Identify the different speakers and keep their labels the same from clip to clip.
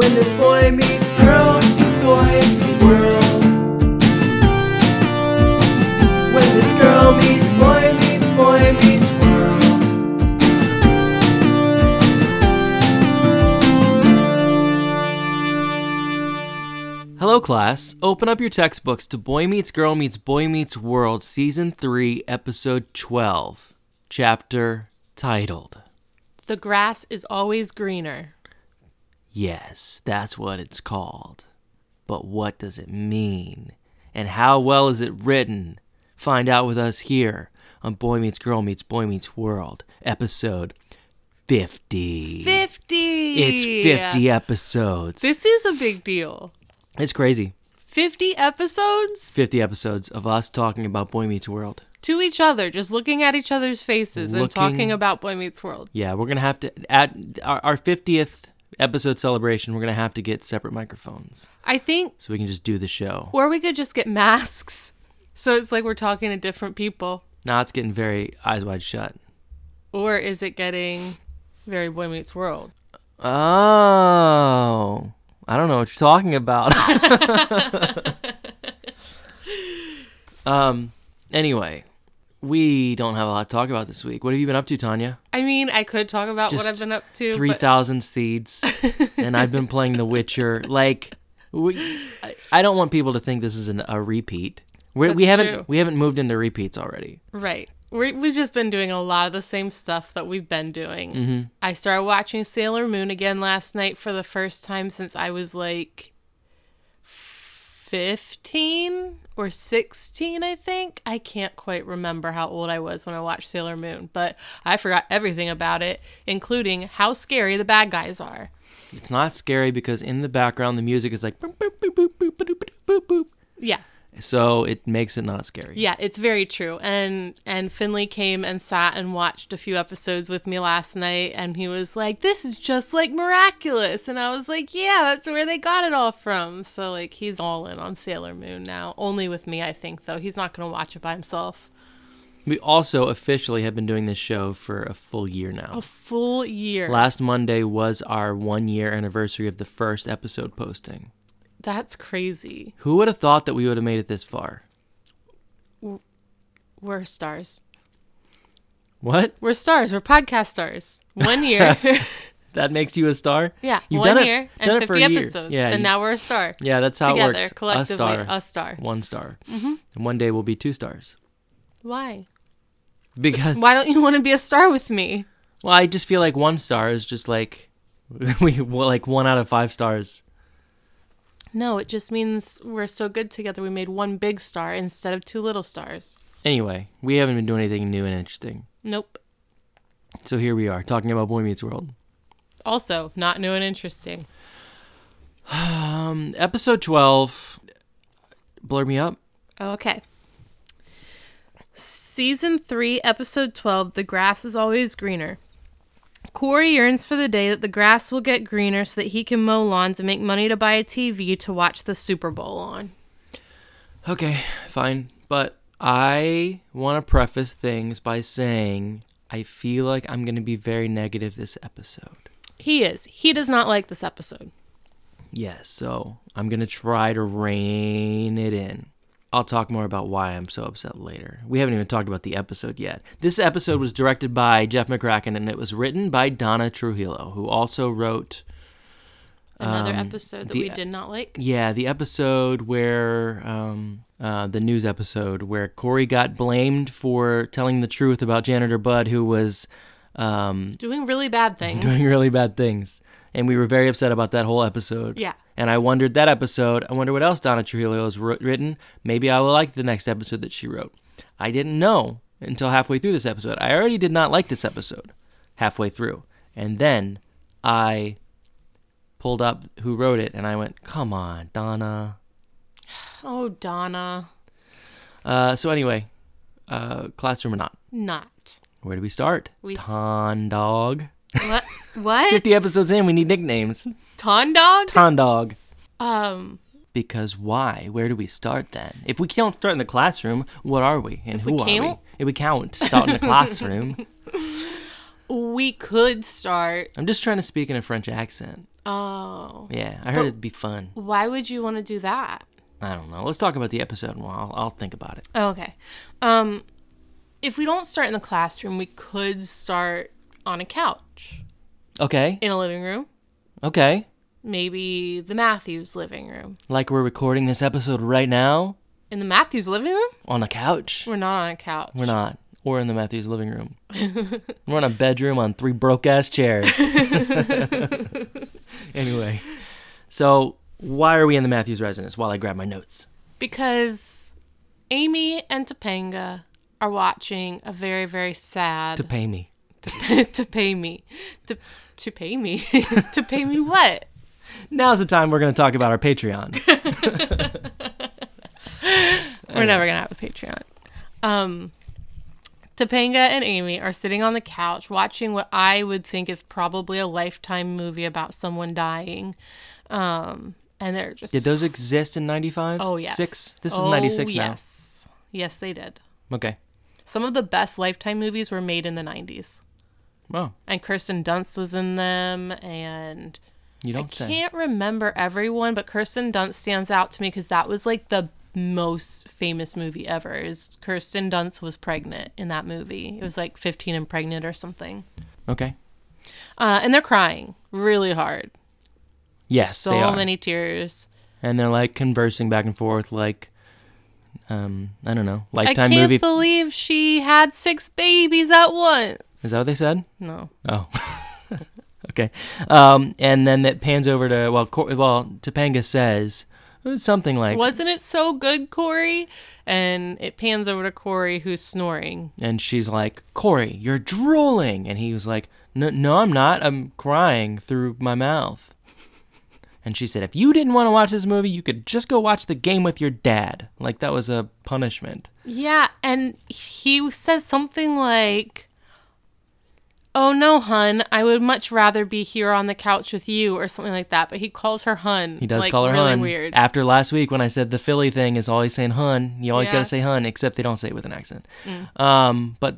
Speaker 1: When this boy meets girl, meets boy meets world. When this girl meets boy meets boy meets world.
Speaker 2: Hello, class. Open up your textbooks to Boy Meets Girl Meets Boy Meets World, Season 3, Episode 12, Chapter titled.
Speaker 3: The grass is always greener.
Speaker 2: Yes, that's what it's called. But what does it mean? And how well is it written? Find out with us here on Boy Meets Girl Meets Boy Meets World, Episode 50.
Speaker 3: 50!
Speaker 2: It's 50 episodes.
Speaker 3: This is a big deal.
Speaker 2: It's crazy.
Speaker 3: 50 episodes
Speaker 2: 50 episodes of us talking about Boy Meets World.
Speaker 3: to each other, just looking at each other's faces and talking about Boy Meets World.
Speaker 2: Yeah, we're gonna have to at our, our 50th episode celebration. We're gonna have to get separate microphones
Speaker 3: I think,
Speaker 2: so we can just do the show.
Speaker 3: or we could just get masks. So it's like we're talking to different people.
Speaker 2: Now it's getting very eyes wide shut.
Speaker 3: Or is it getting very Boy Meets World?
Speaker 2: Oh, I don't know what you're talking about. um. Anyway, we don't have a lot to talk about this week. What have you been up to, Tanya?
Speaker 3: I mean, I could talk about
Speaker 2: Just
Speaker 3: what I've been up to.
Speaker 2: Three thousand but seeds, and I've been playing The Witcher. Like, we, I, I don't want people to think this is an, a repeat. We're, we haven't
Speaker 3: true.
Speaker 2: we haven't moved into repeats already.
Speaker 3: Right. we we've just been doing a lot of the same stuff that we've been doing.
Speaker 2: Mm-hmm.
Speaker 3: I started watching Sailor Moon again last night for the first time since I was like 15 or 16, I think. I can't quite remember how old I was when I watched Sailor Moon, but I forgot everything about it, including how scary the bad guys are.
Speaker 2: It's not scary because in the background the music is like boop, boop, boop, boop, boop, boop, boop, boop.
Speaker 3: Yeah.
Speaker 2: So it makes it not scary.
Speaker 3: Yeah, it's very true. And and Finley came and sat and watched a few episodes with me last night and he was like, "This is just like miraculous." And I was like, "Yeah, that's where they got it all from." So like he's all in on Sailor Moon now. Only with me, I think though. He's not going to watch it by himself.
Speaker 2: We also officially have been doing this show for a full year now.
Speaker 3: A full year.
Speaker 2: Last Monday was our one year anniversary of the first episode posting.
Speaker 3: That's crazy.
Speaker 2: Who would have thought that we would have made it this far?
Speaker 3: We're stars.
Speaker 2: What?
Speaker 3: We're stars. We're podcast stars. One year.
Speaker 2: That makes you a star?
Speaker 3: yeah,
Speaker 2: You've
Speaker 3: one
Speaker 2: done it-
Speaker 3: year
Speaker 2: done
Speaker 3: and
Speaker 2: it for
Speaker 3: 50
Speaker 2: a year.
Speaker 3: episodes.
Speaker 2: Yeah,
Speaker 3: and
Speaker 2: you-
Speaker 3: now we're a star.
Speaker 2: Yeah, that's how
Speaker 3: Together,
Speaker 2: it works.
Speaker 3: collectively,
Speaker 2: a star.
Speaker 3: a star.
Speaker 2: One star. Mm-hmm. And one day we'll be two stars.
Speaker 3: Why?
Speaker 2: Because
Speaker 3: Why don't you want to be a star with me?
Speaker 2: well, I just feel like one star is just like we well, like one out of five stars.
Speaker 3: No, it just means we're so good together. We made one big star instead of two little stars.
Speaker 2: Anyway, we haven't been doing anything new and interesting.
Speaker 3: Nope.
Speaker 2: So here we are talking about Boy Meets World.
Speaker 3: Also, not new and interesting.
Speaker 2: Um, episode 12 blur me up.
Speaker 3: Okay. Season 3, Episode 12 The Grass is Always Greener. Corey yearns for the day that the grass will get greener so that he can mow lawns and make money to buy a TV to watch the Super Bowl on.
Speaker 2: Okay, fine. But I want to preface things by saying I feel like I'm going to be very negative this episode.
Speaker 3: He is. He does not like this episode.
Speaker 2: Yes, so I'm going to try to rein it in. I'll talk more about why I'm so upset later. We haven't even talked about the episode yet. This episode was directed by Jeff McCracken and it was written by Donna Trujillo, who also wrote
Speaker 3: Another
Speaker 2: Um,
Speaker 3: episode that
Speaker 2: the-
Speaker 3: we did not like.
Speaker 2: Yeah, the episode where um, uh, the news episode where Corey got blamed for telling the truth about janitor Bud, who was um,
Speaker 3: Doing really bad things.
Speaker 2: doing really bad things, and we were very upset about that whole episode.
Speaker 3: Yeah.
Speaker 2: And I wondered that episode. I wonder what else Donna Trujillo has written. Maybe I will like the next episode that she wrote. I didn't know until halfway through this episode. I already did not like this episode halfway through, and then I pulled up who wrote it, and I went, "Come on, Donna."
Speaker 3: Oh, Donna.
Speaker 2: Uh, so anyway, uh, classroom or not?
Speaker 3: Not.
Speaker 2: Where do we start?
Speaker 3: We s-
Speaker 2: Ton dog.
Speaker 3: What? What?
Speaker 2: Fifty episodes in, we need nicknames.
Speaker 3: Ton dog?
Speaker 2: Ton dog.
Speaker 3: Um,
Speaker 2: Because why? Where do we start then? If we can't start in the classroom, what are we? And
Speaker 3: we
Speaker 2: who are we? If we can't start in the classroom,
Speaker 3: we could start.
Speaker 2: I'm just trying to speak in a French accent.
Speaker 3: Oh.
Speaker 2: Yeah, I heard it'd be fun.
Speaker 3: Why would you want to do that?
Speaker 2: I don't know. Let's talk about the episode and I'll, I'll think about it.
Speaker 3: Oh, okay. Um, if we don't start in the classroom, we could start on a couch
Speaker 2: Okay.
Speaker 3: in a living room,
Speaker 2: Okay.
Speaker 3: maybe the Matthews living room.
Speaker 2: Like we're recording this episode right now
Speaker 3: In the Matthews living room?
Speaker 2: on a couch.
Speaker 3: We're not on a couch.
Speaker 2: We're not. Or in the Matthews living room. We're in a bedroom on three broke ass chairs. anyway, so why are we in the Matthews residence while I grab my notes?
Speaker 3: Because Amy and Topanga are watching a very, very sad
Speaker 2: To pay me.
Speaker 3: to pay me. To to pay me. to pay me what?
Speaker 2: Now's the time we're going to talk about our Patreon.
Speaker 3: We're never gonna have a Patreon. Um Topanga and Amy are sitting on the couch watching what I would think is probably a lifetime movie about someone dying. Um and they're just
Speaker 2: Did those exist in 95?
Speaker 3: Oh yes.
Speaker 2: Six? This is
Speaker 3: Oh,
Speaker 2: 96 now.
Speaker 3: yes. Yes, they did.
Speaker 2: Okay.
Speaker 3: Some of the best lifetime movies were made in the 90s.
Speaker 2: Well,
Speaker 3: And Kirsten Dunst was in them and
Speaker 2: you don't say.
Speaker 3: can't remember everyone, but Kirsten Dunst stands out to me because that was like the most famous movie ever. Is Kirsten Dunst was pregnant in that movie? It was like 15 and pregnant or something.
Speaker 2: Okay.
Speaker 3: Uh, and they're crying really hard.
Speaker 2: Yes,
Speaker 3: so many tears.
Speaker 2: and they're like conversing back and forth like um I don't know, lifetime movie.
Speaker 3: I can't
Speaker 2: movie.
Speaker 3: believe she had six babies at once.
Speaker 2: Is that what they said?
Speaker 3: No.
Speaker 2: Oh. okay. Um and then that pans over to well Cor- well Topanga says something like
Speaker 3: Wasn't it so good, Corey? And it pans over to Corey who's snoring.
Speaker 2: and she's like, "Corey, you're drooling." And he was like, "No, no I'm not. I'm crying through my mouth." And she said, "If you didn't want to watch this movie, you could just go watch the game with your dad." Like that was a punishment.
Speaker 3: Yeah, and he says something like, "Oh no, hun, I would much rather be here on the couch with you," or something like that. But he calls her hun.
Speaker 2: He does
Speaker 3: like,
Speaker 2: call her
Speaker 3: really
Speaker 2: hun.
Speaker 3: Weird.
Speaker 2: After last week when I said the Philly thing is always saying hun, you always
Speaker 3: Yeah.
Speaker 2: got to say hun, except they don't say it with an accent.
Speaker 3: Mm.
Speaker 2: Um, but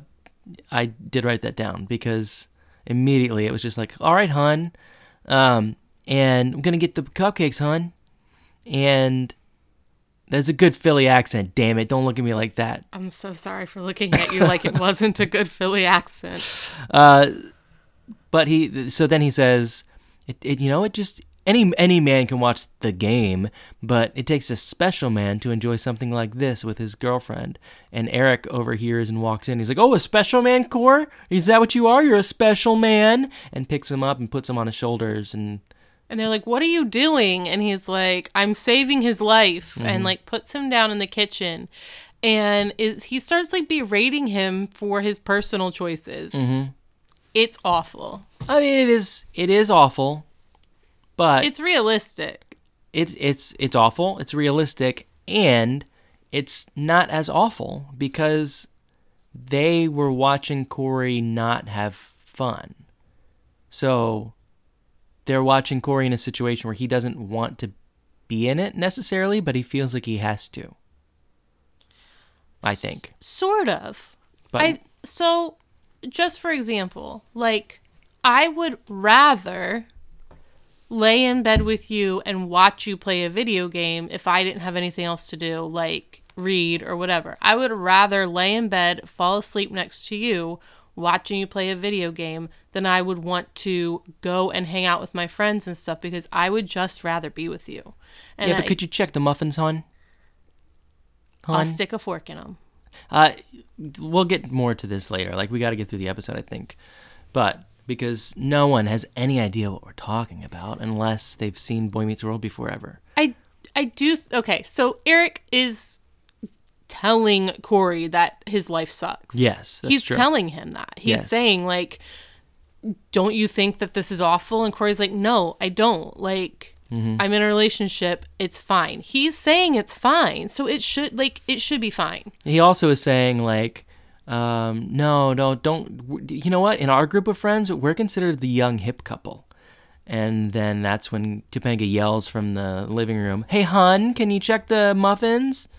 Speaker 2: I did write that down because immediately it was just like, all right, hun, um, and I'm gonna get the cupcakes, hun, and there's a good Philly accent. Damn it! Don't look at me like that.
Speaker 3: I'm so sorry for looking at you like it wasn't a good Philly accent.
Speaker 2: Uh, but he so then he says, it, it you know it just any any man can watch the game, but it takes a special man to enjoy something like this with his girlfriend. And Eric overhears and walks in. He's like, "Oh, a special man, Core? Is that what you are? You're a special man?" And picks him up and puts him on his shoulders and
Speaker 3: And they're like, "What are you doing?" And he's like, "I'm saving his life,"
Speaker 2: Mm-hmm.
Speaker 3: and like puts him down in the kitchen. And is he starts like berating him for his personal choices.
Speaker 2: Mm-hmm.
Speaker 3: It's awful.
Speaker 2: I mean, it is it is awful, but
Speaker 3: It's realistic.
Speaker 2: it's it's it's awful. It's realistic, and it's not as awful because they were watching Corey not have fun. So they're watching Corey in a situation where he doesn't want to be in it necessarily, but he feels like he has to. I think.
Speaker 3: Sort of.
Speaker 2: But
Speaker 3: I so just for example, like I would rather lay in bed with you and watch you play a video game if I didn't have anything else to do, like read or whatever. I would rather lay in bed, fall asleep next to you, watching you play a video game than I would want to go and hang out with my friends and stuff because I would just rather be with you. And
Speaker 2: yeah, but
Speaker 3: I,
Speaker 2: could you check the muffins, hon?
Speaker 3: I'll stick a fork in them.
Speaker 2: Uh, we'll get more to this later. Like we got to get through the episode, I think. But because no one has any idea what we're talking about unless they've seen Boy Meets World before ever.
Speaker 3: I I do okay. So Eric is telling Corey that his life sucks.
Speaker 2: Yes, that's
Speaker 3: he's
Speaker 2: true.
Speaker 3: telling him that. He's
Speaker 2: Yes.
Speaker 3: saying like, "Don't you think that this is awful?" And Corey's like, "No, I don't. Like,
Speaker 2: Mm-hmm.
Speaker 3: I'm in a relationship. It's fine." He's saying it's fine, so it should like it should be fine.
Speaker 2: He also is saying like, um, no, no, don't. You know what? In our group of friends, we're considered the young hip couple. And then that's when Topanga yells from the living room, "Hey, hun, can you check the muffins?"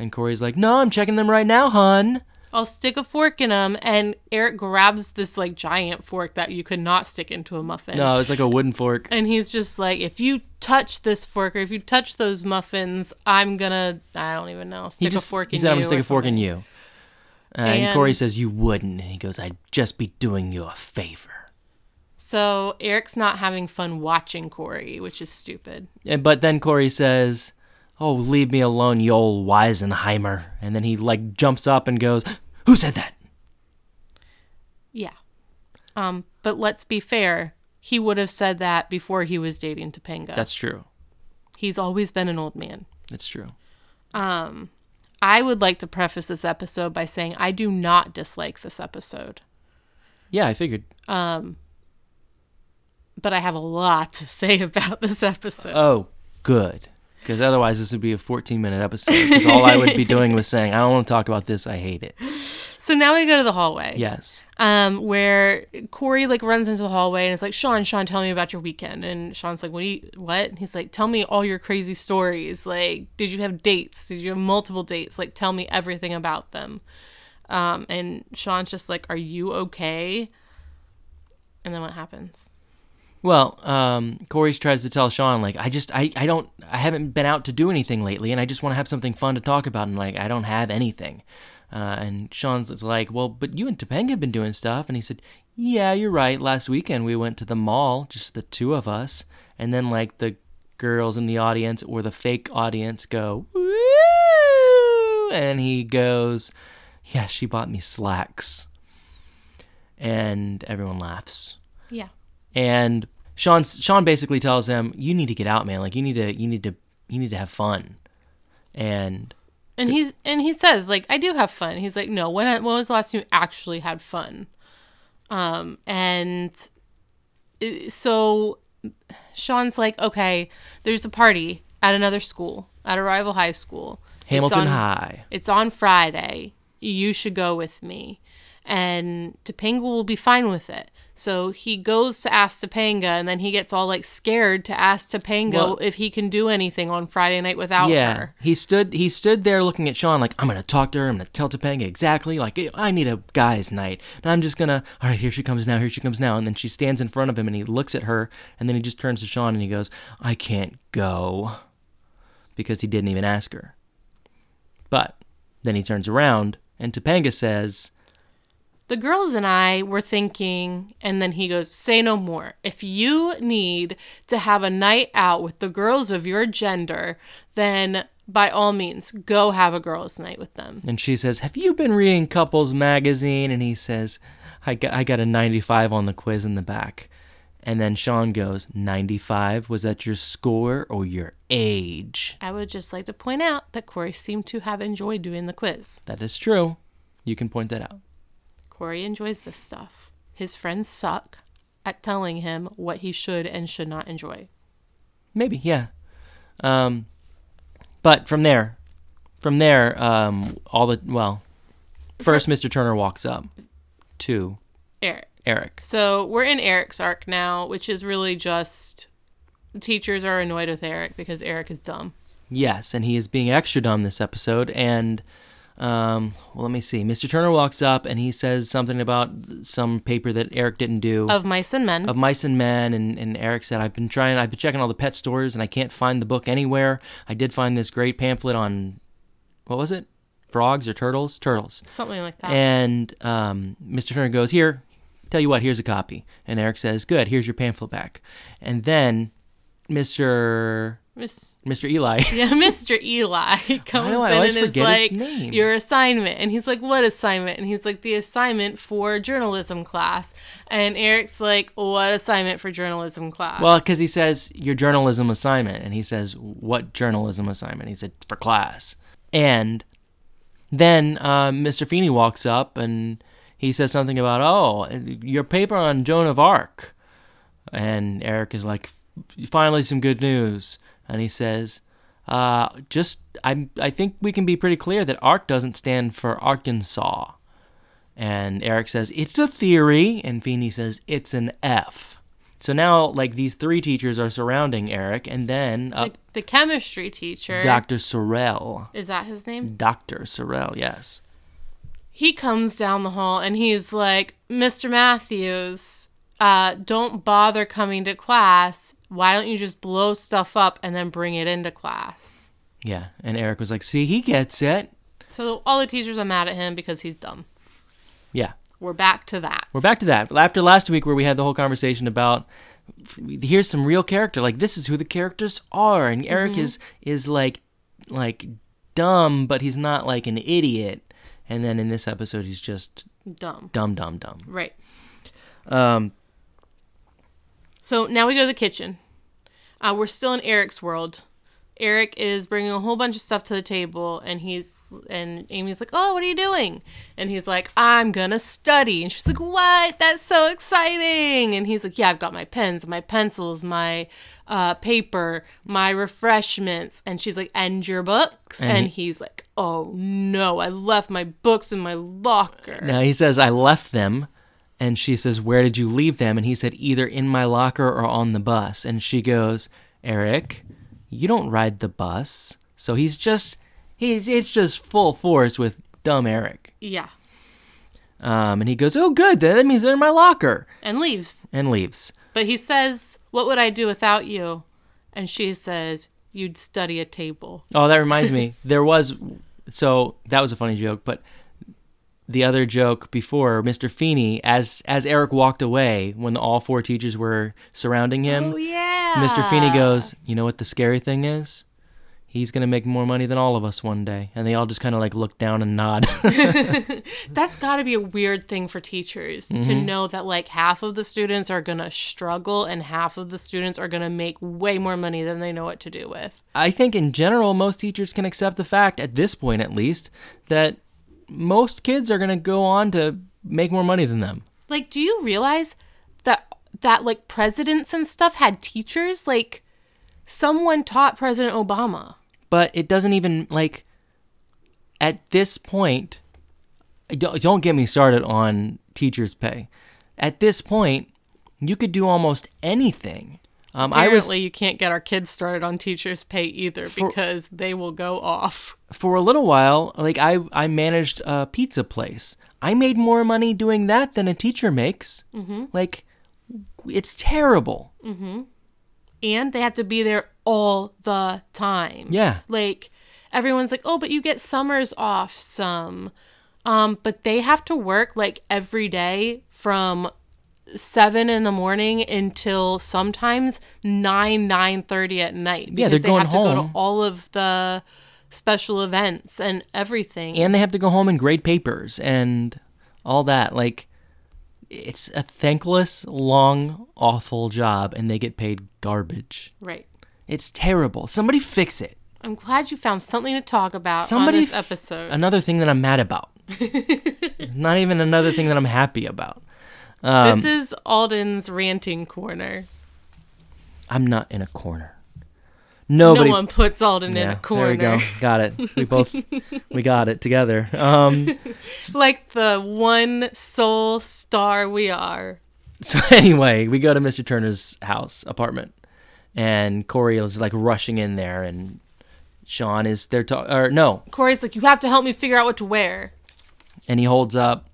Speaker 2: And Corey's like, "No, I'm checking them right now, hun."
Speaker 3: I'll stick a fork in them. And Eric grabs this like giant fork that you could not stick into a muffin.
Speaker 2: No, it's like a wooden fork.
Speaker 3: And he's just like, if you touch this fork or if you touch those muffins, I'm gonna, I don't even know, stick
Speaker 2: He just
Speaker 3: a fork
Speaker 2: he
Speaker 3: in
Speaker 2: said,
Speaker 3: you.
Speaker 2: "I'm gonna stick a fork in you." Uh, and,
Speaker 3: And-
Speaker 2: Corey says, "You wouldn't," and he goes, "I'd just be doing you a favor."
Speaker 3: So Eric's not having fun watching Corey, which is stupid.
Speaker 2: And, but then Corey says, "Oh, leave me alone, you old Weisenheimer." And then he like jumps up and goes, "Who said that?"
Speaker 3: Yeah. Um, but let's be fair. He would have said that before he was dating Topanga.
Speaker 2: That's true.
Speaker 3: He's always been an old man.
Speaker 2: That's true.
Speaker 3: Um, I would like to preface this episode by saying I do not dislike this episode,
Speaker 2: Yeah, I figured.
Speaker 3: Um, but I have a lot to say about this episode.
Speaker 2: Oh, good. Because otherwise, this would be a 14 minute episode. Because all I would be doing was saying, I don't want to talk about this. I hate it.
Speaker 3: so now we go to the hallway.
Speaker 2: Yes.
Speaker 3: um, where Corey like runs into the hallway and it's like, Sean, Sean, tell me about your weekend. And Sean's like, what do you, what? And he's like, tell me all your crazy stories. Like, did you have dates? Did you have multiple dates? Like, tell me everything about them. Um, and Sean's just like, are you okay? And then what happens?
Speaker 2: Well, um, Corey tries to tell Sean, like, I just, I, I don't, I haven't been out to do anything lately, and I just want to have something fun to talk about, and like, I don't have anything. Uh, and Sean's like, well, but you and Topanga have been doing stuff, and he said, yeah, you're right. Last weekend we went to the mall, just the two of us, and then like the girls in the audience or the fake audience go, woo, and he goes, yeah, she bought me slacks, and everyone laughs. And Sean Sean basically tells him, "You need to get out, man. Like you need to you need to you need to have fun." And
Speaker 3: And he's and he says like I do have fun. He's like no. When I, when was the last time you actually had fun? Um and i- so Sean's like okay, there's a party at another school at a rival high school. It's
Speaker 2: Hamilton
Speaker 3: on-
Speaker 2: High.
Speaker 3: It's on Friday. You should go with me. And Topanga will be fine with it. So he goes to ask Topanga, and then he gets all like scared to ask Topanga
Speaker 2: Well-
Speaker 3: if he can do anything on Friday night without
Speaker 2: Yeah,
Speaker 3: her.
Speaker 2: he stood he stood there looking at Sean like I'm gonna talk to her. I'm gonna tell Topanga exactly like I need a guy's night, and I'm just gonna all right. Here she comes now. Here she comes now. And then she stands in front of him, and he looks at her, and then he just turns to Sean and he goes, "I can't go," because he didn't even ask her. But then he turns around, and Topanga says,
Speaker 3: the girls and I were thinking, and then he goes, Say no more. If you need to have a night out with the girls of your gender, then by all means, go have a girls' night with them.
Speaker 2: And she says, "Have you been reading Couples magazine?" And he says, "I got I got a 95 on the quiz in the back." And then Sean goes, "95 was that your score or your age?"
Speaker 3: I would just like to point out that Corey seemed to have enjoyed doing the quiz.
Speaker 2: That is true. You can point that out.
Speaker 3: Corey enjoys this stuff. His friends suck at telling him what he should and should not enjoy.
Speaker 2: Maybe, yeah. Um but from there, from there um all the well, first Mr. Turner walks up to
Speaker 3: Eric.
Speaker 2: Eric.
Speaker 3: So we're in Eric's arc now, which is really just teachers are annoyed with Eric because Eric is dumb.
Speaker 2: Yes, and he is being extra dumb this episode. And um, well, let me see. Mr. Turner walks up and he says something about some paper that Eric didn't do
Speaker 3: Of mice and men.
Speaker 2: of mice and men. And, and Eric said, "I've been trying. I've been checking all the pet stores and I can't find the book anywhere. I did find this great pamphlet on what was it? Frogs or turtles? Turtles."
Speaker 3: something like that.
Speaker 2: And um, Mr. Turner goes, Here, tell you what, here's a copy. And Eric says, Good, here's your pamphlet back. And then Mr.
Speaker 3: Miss,
Speaker 2: Mr. Eli.
Speaker 3: yeah, Mr. Eli comes
Speaker 2: I
Speaker 3: in and is like, "Your assignment," and he's like, "What assignment?" And he's like, "The assignment for journalism class." And Eric's like, "What assignment for journalism class?"
Speaker 2: Well, because he says your journalism assignment, and he says what journalism assignment? He said for class, and then uh, Mr. Feeney walks up and he says something about oh your paper on Joan of Arc, and Eric is like finally some good news, and he says. Uh, just I I think we can be pretty clear that ARC doesn't stand for Arkansas, and Eric says it's a theory, and Feeney says it's an F. So now, like these three teachers are surrounding Eric, and then up
Speaker 3: the, the chemistry teacher.
Speaker 2: Dr. Sorrell.
Speaker 3: Is that his name?
Speaker 2: Dr. Sorrell, yes.
Speaker 3: he comes down the hall and he's like, Mr. Matthews, uh, don't bother coming to class. Why don't you just blow stuff up and then bring it into class?
Speaker 2: Yeah. And Eric was like, see, he gets it.
Speaker 3: So all the teachers are mad at him because he's dumb.
Speaker 2: Yeah.
Speaker 3: We're back to that.
Speaker 2: We're back to that. After last week, where we had the whole conversation about here's some real character, like this is who the characters are, and Eric is is like like dumb, but he's not like an idiot. And then in this episode, he's just
Speaker 3: Dumb.
Speaker 2: dumb, dumb, dumb.
Speaker 3: Right.
Speaker 2: Um,
Speaker 3: So now we go to the kitchen. Uh, we're still in Eric's world. Eric is bringing a whole bunch of stuff to the table, and he's and Amy's like, "Oh, what are you doing?" And he's like, "I'm gonna study." And she's like, "What? That's so exciting!" And he's like, "Yeah, I've got my pens, my pencils, my uh, paper, my refreshments." And she's like, "And your books?"
Speaker 2: And
Speaker 3: And,
Speaker 2: he-
Speaker 3: he's like, "Oh no, I left my books in my locker."
Speaker 2: now he says, I left them. And she says, Where did you leave them? And he said, Either in my locker or on the bus. And she goes, Eric, you don't ride the bus. So he's just, he's, it's just full force with dumb Eric.
Speaker 3: Yeah,
Speaker 2: Um, and he goes, Oh, good. That means they're in my locker.
Speaker 3: and leaves.
Speaker 2: And leaves.
Speaker 3: But he says, What would I do without you? And she says, You'd study a table.
Speaker 2: Oh, that reminds me. There was, so that was a funny joke, but the other joke before, Mr. Feeney, as as Eric walked away when the, all four teachers were surrounding him,
Speaker 3: Oh, yeah.
Speaker 2: Mr. Feeney goes, "You know what the scary thing is? He's gonna make more money than all of us one day." And they all just kind of like look down and nod.
Speaker 3: That's got to be a weird thing for teachers to
Speaker 2: Mm-hmm.
Speaker 3: know that like half of the students are going to struggle and half of the students are going to make way more money than they know what to do with.
Speaker 2: I think in general, most teachers can accept the fact, at this point at least, that most kids are gonna go on to make more money than them.
Speaker 3: Like, do you realize that that like presidents and stuff had teachers? Like, someone taught President Obama.
Speaker 2: but it doesn't even like at this point don't don't get me started on teachers pay at this point you could do almost anything um, i was
Speaker 3: Apparently, you can't get our kids started on teachers' pay either because they will go off.
Speaker 2: For a little while like i i managed a pizza place i made more money doing that than a teacher makes mm-hmm. like it's terrible
Speaker 3: and they have to be there all the time.
Speaker 2: yeah
Speaker 3: Like everyone's like, "Oh, but you get summers off some." Um, but they have to work like every day from 7 in the morning until sometimes 9 9:30 at night
Speaker 2: Yeah, they're
Speaker 3: because they
Speaker 2: going
Speaker 3: have to go
Speaker 2: home.
Speaker 3: to all of the special events and everything.
Speaker 2: and they have to go home and grade papers and all that like it's a thankless long awful job and they get paid garbage
Speaker 3: right.
Speaker 2: It's terrible. Somebody fix it.
Speaker 3: I'm glad you found something to talk about
Speaker 2: Somebody
Speaker 3: on this
Speaker 2: f-
Speaker 3: episode.
Speaker 2: Another thing that I'm mad about. Not even another thing that I'm happy about. Um,
Speaker 3: this is Alden's ranting corner.
Speaker 2: I'm not in a corner. Nobody.
Speaker 3: no one puts Alden in
Speaker 2: yeah,
Speaker 3: a corner.
Speaker 2: There we go. Got it. We both we got it together. Um,
Speaker 3: It's like the one soul star we are.
Speaker 2: so anyway, we go to Mr. Turner's house apartment, and Corey is like rushing in there, and Sean is there. To- or no,
Speaker 3: Corey's like, you have to help me figure out what to wear.
Speaker 2: and he holds up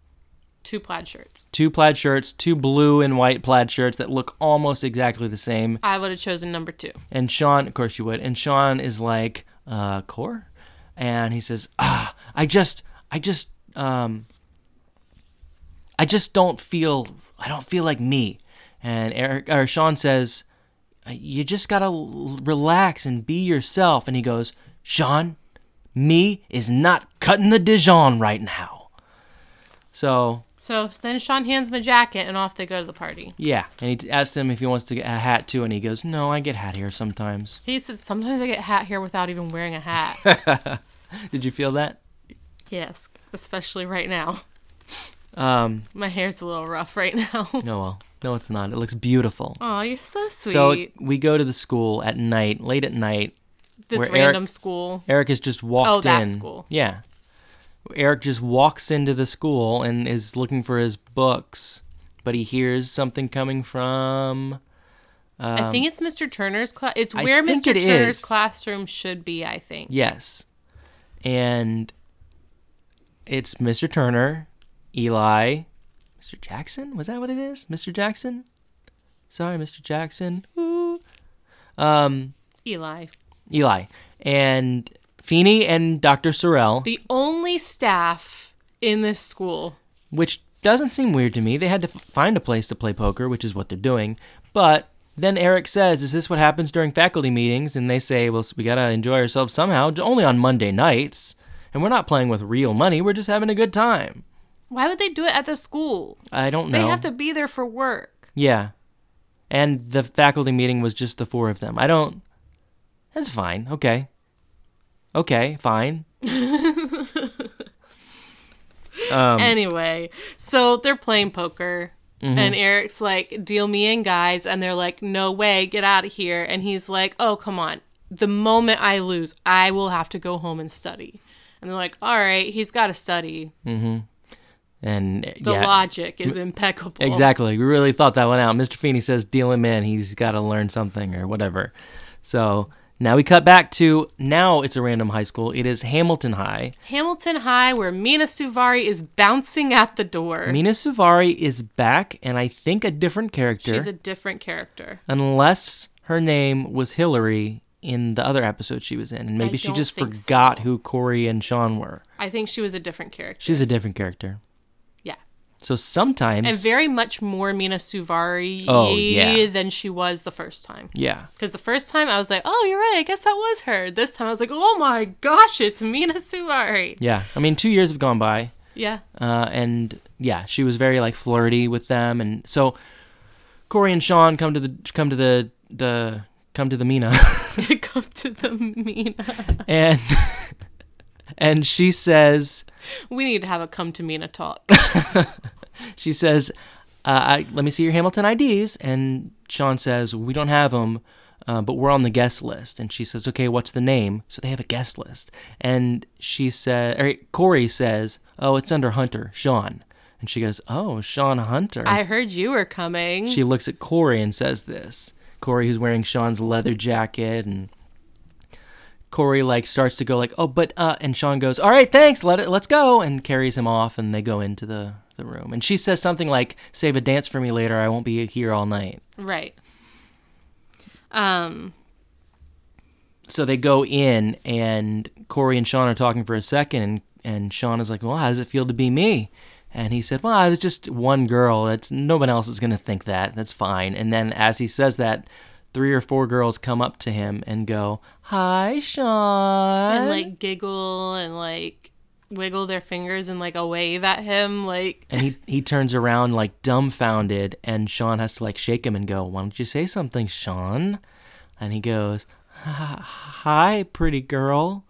Speaker 3: Two plaid shirts.
Speaker 2: two plaid shirts, two blue and white plaid shirts that look almost exactly the same.
Speaker 3: I would have chosen number two.
Speaker 2: And Sean, of course you would. And Sean is like, uh, Core? And he says, ah, I just, I just, um, I just don't feel, I don't feel like me. And Eric, or Sean says, you just gotta l- relax and be yourself. And he goes, Sean, me is not cutting the Dijon right now. So
Speaker 3: So then Sean hands him a jacket and off they go to the party.
Speaker 2: yeah, and he asks him if he wants to get a hat too, and he goes, "No, I get hat here sometimes."
Speaker 3: He says, sometimes I get hat here without even wearing a hat.
Speaker 2: Did you feel that?
Speaker 3: yes, especially right now.
Speaker 2: Um,
Speaker 3: My hair's a little rough right now.
Speaker 2: no, well, no, it's not. It looks beautiful.
Speaker 3: Oh, you're so sweet.
Speaker 2: So we go to the school at night, late at night.
Speaker 3: this random
Speaker 2: Eric-
Speaker 3: school.
Speaker 2: Eric has just walked
Speaker 3: Oh, that
Speaker 2: in.
Speaker 3: school.
Speaker 2: Yeah. Eric just walks into the school and is looking for his books, but he hears something coming from.
Speaker 3: I think it's Mr. Turner's class. It's
Speaker 2: Um,
Speaker 3: where Mr.
Speaker 2: it
Speaker 3: Turner's
Speaker 2: is.
Speaker 3: classroom should be, I think.
Speaker 2: Yes. And it's Mr. Turner, Eli, Mr. Jackson. Was that what it is? Mr. Jackson. Sorry, Mr. Jackson. Ooh. Um,
Speaker 3: Eli.
Speaker 2: Eli and Feeney and Dr. Sorrell,
Speaker 3: The only staff in this school.
Speaker 2: which doesn't seem weird to me. They had to f- find a place to play poker, which is what they're doing. But then Eric says, "Is this what happens during faculty meetings?" And they say, "Well, we gotta enjoy ourselves somehow. j- Only on Monday nights, and we're not playing with real money. We're just having a good time."
Speaker 3: Why would they do it at the school?
Speaker 2: I don't know.
Speaker 3: They have to be there for work.
Speaker 2: Yeah. And the faculty meeting was just the four of them. I don't. That's fine. Okay. Okay, fine. um,
Speaker 3: Anyway, so they're playing poker.
Speaker 2: Mm-hmm.
Speaker 3: And Eric's like, deal me in, guys. And they're like, no way, get out of here. And he's like, oh, come on. The moment I lose, I will have to go home and study. And they're like, all right, he's got to study. Mm-hmm.
Speaker 2: and
Speaker 3: The
Speaker 2: yeah,
Speaker 3: logic is impeccable.
Speaker 2: exactly. We really thought that one out. Mr. Feeney says, "Deal him in. He's got to learn something or whatever." So now we cut back to now. It's a random high school. It is Hamilton High.
Speaker 3: Hamilton High, where Mina Suvari is bouncing at the door.
Speaker 2: Mina Suvari is back, and I think a different character,
Speaker 3: She's a different character.
Speaker 2: unless her name was Hillary in the other episode she was in, and maybe she just forgot
Speaker 3: so.
Speaker 2: who Corey and Sean were.
Speaker 3: I think she was a different character.
Speaker 2: She's a different character. So sometimes,
Speaker 3: And very much more Mina Suvari
Speaker 2: Oh, yeah.
Speaker 3: than she was the first time.
Speaker 2: yeah,
Speaker 3: Because the first time I was like, oh, you're right. I guess that was her. This time I was like, oh my gosh, it's Mina Suvari.
Speaker 2: yeah. I mean, two years have gone by.
Speaker 3: Yeah.
Speaker 2: uh, and yeah, she was very like flirty with them, and so Corey and Sean come to the come to the the come to the Mina,
Speaker 3: Come to the Mina.
Speaker 2: and and she says
Speaker 3: We need to have a come to Mina talk.
Speaker 2: she says, uh, I, "Let me see your Hamilton IDs," and Sean says, "We don't have them." Uh, but we're on the guest list, and she says, "Okay, what's the name?" So they have a guest list, and she said, or Corey says, "Oh, it's under Hunter, Sean," and she goes, "Oh, Sean Hunter."
Speaker 3: I heard you were coming.
Speaker 2: she looks at Corey and says this. Corey, who's wearing Sean's leather jacket, and Corey like starts to go like, "Oh, but," uh, and Sean goes, "All right, thanks. Let it, let's go," and carries him off, and they go into the the room. And she says something like, "Save a dance for me later. I won't be here all night."
Speaker 3: right. Um,
Speaker 2: So they go in, and Corey and Sean are talking for a second, and and Sean is like, "Well, how does it feel to be me?" And he said, "Well, it's just one girl. It's no one else is gonna think that. That's fine." And then as he says that, three or four girls come up to him and go, "Hi, Sean."
Speaker 3: and like giggle and like wiggle their fingers and like a wave at him. Like,
Speaker 2: and he he turns around like dumbfounded, and Sean has to like shake him and go, "Why don't you say something, Sean?" And he goes, "Hi, pretty girl,"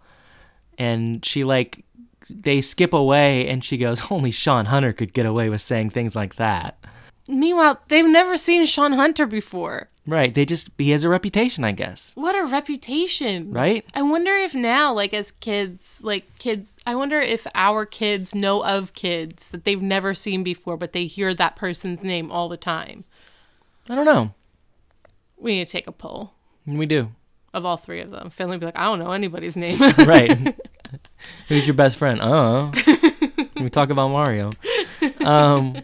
Speaker 2: and she like they skip away, and she goes, "Only Sean Hunter could get away with saying things like that."
Speaker 3: meanwhile, they've never seen Sean Hunter before.
Speaker 2: Right? They just he has a reputation, I guess.
Speaker 3: What a reputation.
Speaker 2: Right?
Speaker 3: I wonder if now, like as kids, like kids, I wonder if our kids know of kids that they've never seen before, but they hear that person's name all the time.
Speaker 2: I don't know.
Speaker 3: We need to take a poll
Speaker 2: We do.
Speaker 3: of all three of them. Finley be like, I don't know anybody's name.
Speaker 2: right. Who's your best friend? Oh, we talk about Mario. Um,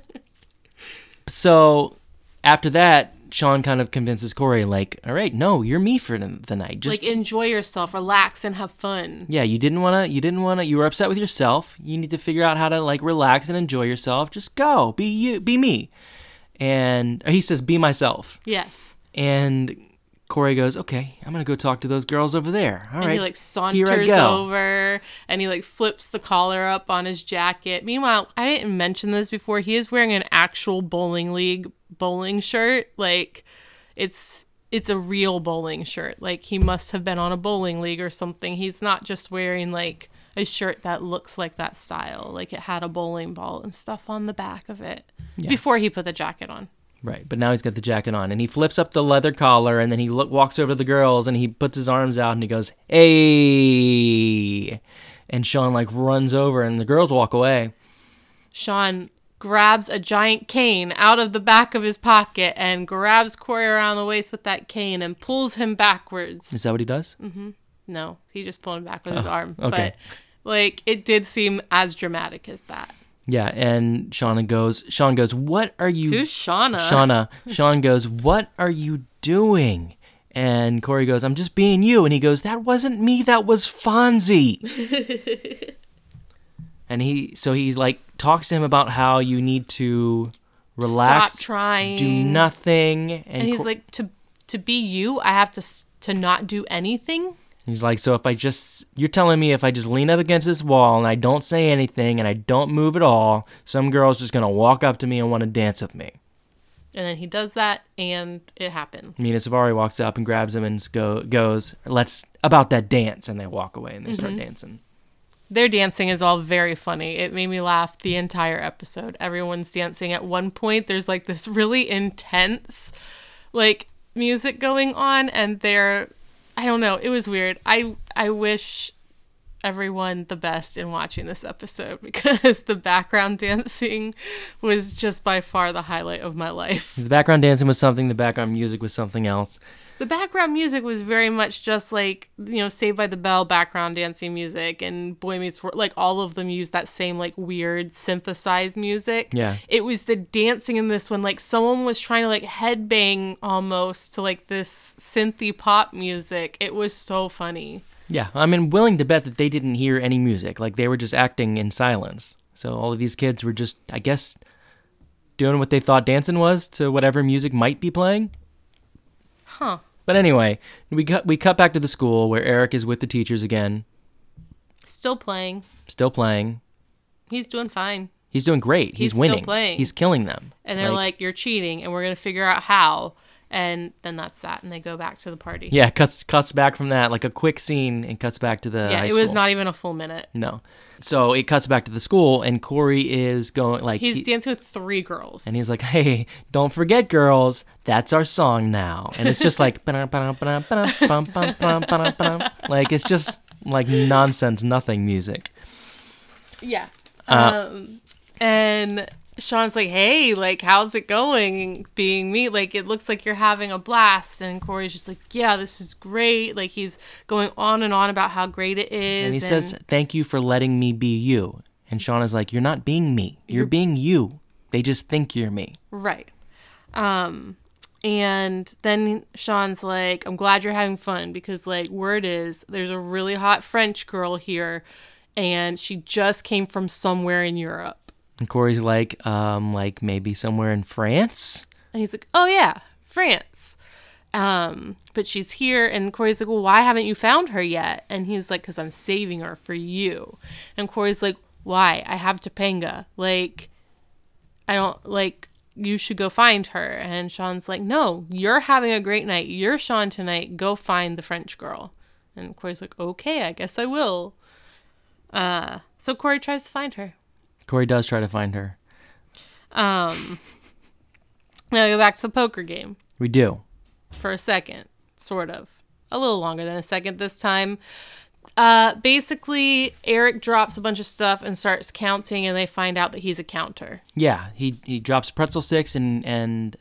Speaker 2: so after that, Sean kind of convinces Corey, like, "All right, no, you're me for the, night. Just
Speaker 3: like enjoy yourself, relax, and have fun.
Speaker 2: yeah, you didn't wanna, you didn't wanna, you were upset with yourself. You need to figure out how to like relax and enjoy yourself. Just go, be you, be me." And he says, "Be myself."
Speaker 3: Yes.
Speaker 2: And Corey goes, "Okay, I'm gonna go talk to those girls over there." All
Speaker 3: And
Speaker 2: right,
Speaker 3: he like
Speaker 2: here I
Speaker 3: saunters
Speaker 2: go.
Speaker 3: over and he like flips the collar up on his jacket. Meanwhile, I didn't mention this before. He is wearing an actual bowling league bowling shirt. Like it's it's a real bowling shirt. Like he must have been on a bowling league or something. He's not just wearing like a shirt that looks like that style. Like it had a bowling ball and stuff on the back of it before he put the jacket on.
Speaker 2: Right, but now he's got the jacket on, and he flips up the leather collar, and then he look, walks over to the girls, and he puts his arms out, and he goes, "Hey!" And Sean like runs over, and the girls walk away.
Speaker 3: Sean grabs a giant cane out of the back of his pocket and grabs Corey around the waist with that cane and pulls him backwards.
Speaker 2: Is that what he does? Mm-hmm.
Speaker 3: No, he just pulled him back with his arm.
Speaker 2: okay.
Speaker 3: Like it did seem as dramatic as that.
Speaker 2: Yeah, and Shauna goes. Sean goes. What are you?
Speaker 3: Who's Shauna?
Speaker 2: Shauna. Sean goes. What are you doing? And Corey goes. I'm just being you. And he goes. That wasn't me. That was Fonzie. and he. So he's like talks to him about how you need to relax,
Speaker 3: Stop trying.
Speaker 2: do nothing. And,
Speaker 3: And he's
Speaker 2: Co-
Speaker 3: like, to to be you, I have to to not do anything.
Speaker 2: He's like, so if I just, you're telling me if I just lean up against this wall and I don't say anything and I don't move at all, some girl's just gonna walk up to me and want to dance with me.
Speaker 3: And then he does that, and it happens.
Speaker 2: Mina Suvari walks up and grabs him and go, goes, let's, about that dance. And they walk away and they start mm-hmm. dancing.
Speaker 3: Their dancing is all very funny. It made me laugh the entire episode. Everyone's dancing. At one point, there's like this really intense, like music going on, and they're, I don't know, it was weird. I I wish everyone the best in watching this episode because the background dancing was just by far the highlight of my life.
Speaker 2: The background dancing was something, the background music was something else.
Speaker 3: The background music was very much just like, you know, Saved by the Bell background dancing music and Boy Meets World. Like all of them use that same like weird synthesized music.
Speaker 2: Yeah.
Speaker 3: It was the dancing in this one. Like someone was trying to like headbang almost to like this synthy pop music. It was so funny.
Speaker 2: Yeah, I mean, willing to bet that they didn't hear any music. Like they were just acting in silence. So all of these kids were just, I guess, doing what they thought dancing was to whatever music might be playing.
Speaker 3: Huh.
Speaker 2: But anyway, we cut we cut back to the school where Eric is with the teachers again,
Speaker 3: Still playing.
Speaker 2: still playing.
Speaker 3: He's doing fine.
Speaker 2: He's doing great. He's,
Speaker 3: He's
Speaker 2: winning.
Speaker 3: playing.
Speaker 2: He's killing them.
Speaker 3: And they're like, you're cheating and we're going to figure out how. And then that's that. And they go back to the party.
Speaker 2: yeah, cuts cuts back from that like a quick scene and cuts back to the
Speaker 3: Yeah, it was not even a full minute.
Speaker 2: no. So it cuts back to the school and Corey is going like
Speaker 3: He's
Speaker 2: he-
Speaker 3: dancing with three girls.
Speaker 2: and he's like, "Hey, don't forget, girls, that's our song now." And it's just like, like it's just like nonsense, nothing music.
Speaker 3: Yeah.
Speaker 2: Uh,
Speaker 3: um, and Sean's like, hey, like, how's it going being me? Like, it looks like you're having a blast. And Corey's just like, yeah, this is great. Like, he's going on and on about how great it is.
Speaker 2: And he says, "Thank you for letting me be you." And Sean is like, "You're not being me. You're being you. They just think you're me."
Speaker 3: right. Um, and then Sean's like, I'm glad you're having fun because, like, word is there's a really hot French girl here and she just came from somewhere in Europe.
Speaker 2: And Corey's like, um, like maybe somewhere in France.
Speaker 3: And he's like, "Oh yeah, France." Um, but she's here, and Corey's like, "Well, why haven't you found her yet?" And he's like, "Cause I'm saving her for you." And Corey's like, "Why? I have Topanga. Like, I don't like. You should go find her." And Sean's like, "No, you're having a great night. You're Sean tonight. Go find the French girl." And Corey's like, "Okay, I guess I will." Uh, so Corey tries to find her.
Speaker 2: Corey does try to find her.
Speaker 3: Um, now we go back to the poker game.
Speaker 2: We do.
Speaker 3: for a second, sort of. A little longer than a second this time. Uh, basically, Eric drops a bunch of stuff and starts counting, and they find out that he's a counter.
Speaker 2: Yeah, he he drops pretzel sticks and and